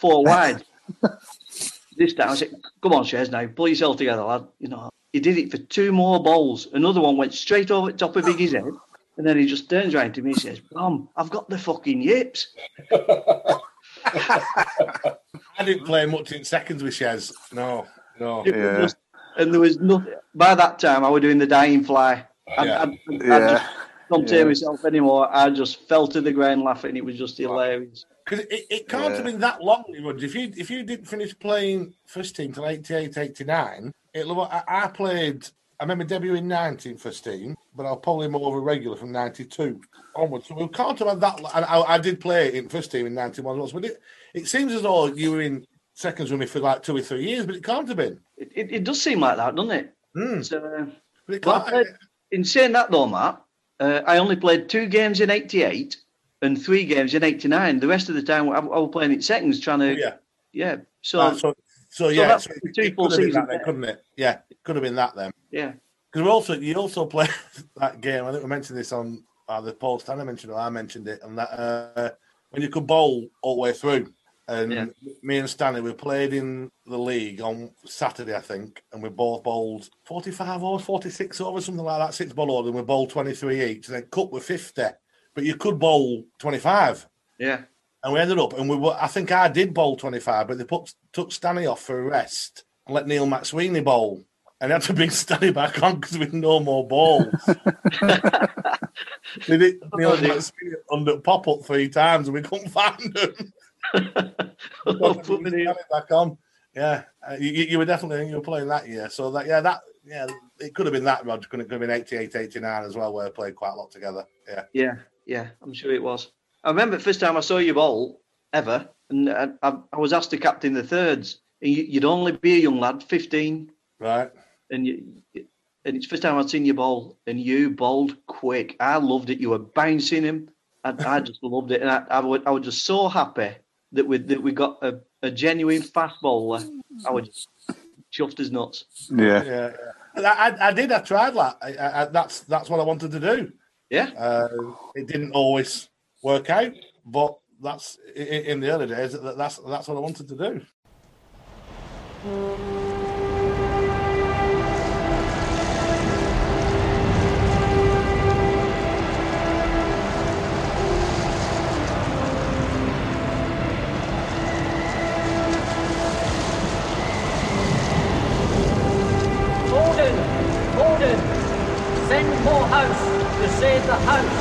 Speaker 7: Four wide. this time I said, "Come on, Shez, now pull yourself together, lad." You know, he did it for two more bowls. Another one went straight over the top of Iggy's head, and then he just turns around to me and says, "Mom, I've got the fucking yips."
Speaker 3: I didn't play much in seconds with Shez. No, no.
Speaker 1: Yeah.
Speaker 7: just- and there was nothing. By that time, I was doing the dying fly. I,
Speaker 3: Yeah.
Speaker 7: I, I
Speaker 1: Yeah.
Speaker 7: Just couldn't
Speaker 1: Yeah.
Speaker 7: tear myself anymore. I just fell to the ground laughing. It was just hilarious.
Speaker 3: Because it, it can't
Speaker 1: Yeah.
Speaker 3: have been that long, Roger. If you if you didn't finish playing first team till 88, 89, it, I, I played. I remember debuting 19 first team, but I was probably more of a regular from 92 onwards. So we can't have had that. And I, I did play in first team in 91 once, but it, it seems as though you were in seconds with me for like two or three years, but it can't have been.
Speaker 7: It, it, it does seem like that, doesn't it?
Speaker 3: Hmm.
Speaker 7: So,
Speaker 3: But it can't,
Speaker 7: I played- in saying that though, Matt, uh, I only played two games in '88 and three games in '89. The rest of the time, I, I was playing in seconds, trying to
Speaker 3: yeah.
Speaker 7: yeah. So,
Speaker 3: Right, so, so yeah,
Speaker 7: that's
Speaker 3: so it,
Speaker 7: two
Speaker 3: it
Speaker 7: full
Speaker 3: could have been
Speaker 7: seasons
Speaker 3: that then, couldn't it? Yeah, it could have been that then.
Speaker 7: yeah,
Speaker 3: Because we also you also played that game. I think we mentioned this on uh, the Paul Stanley mentioned it. I mentioned it, and that uh, when you could bowl all the way through. And
Speaker 7: Yeah.
Speaker 3: me and Stanley we played in the league on Saturday, I think, and we both bowled forty-five overs, forty-six overs, something like that, six ball order, and we bowled twenty-three each. And then cut with fifty, but you could bowl twenty-five.
Speaker 7: yeah.
Speaker 3: And we ended up, and we were, I think I did bowl 25, but they put took Stanley off for a rest and let Neil McSweeney bowl. And they had to bring Stanley back on because we had no more balls. they did, Neil
Speaker 7: dear.
Speaker 3: McSweeney under pop up three times and we couldn't find him.
Speaker 7: Oh,
Speaker 3: Stanley back on. Yeah, uh, you, you were definitely you were playing that year. So that yeah, that yeah, it could have been that, Roger. Could have been 88, 89 as well, where we played quite a lot together. Yeah.
Speaker 7: Yeah, yeah, I'm sure it was. I remember the first time I saw you bowl ever, and I, I, I was asked to captain the thirds. And you, you'd only be a young lad, 15,
Speaker 3: Right.
Speaker 7: and you, and it's the first time I'd seen you bowl, and you bowled quick. I loved it. You were bouncing him. I, I just loved it, and I, I, was, I was just so happy that we that we got a, a genuine fast bowler. I would just chuffed as nuts.
Speaker 1: Yeah.
Speaker 3: Yeah. I, I, I did. I tried that. I, I, that's that's what I wanted to do.
Speaker 7: Yeah,
Speaker 3: Uh, it didn't always work out, but that's i- i- in the early days. That's that's what I wanted to do.
Speaker 5: Gordon, Gordon, send more house to save the house.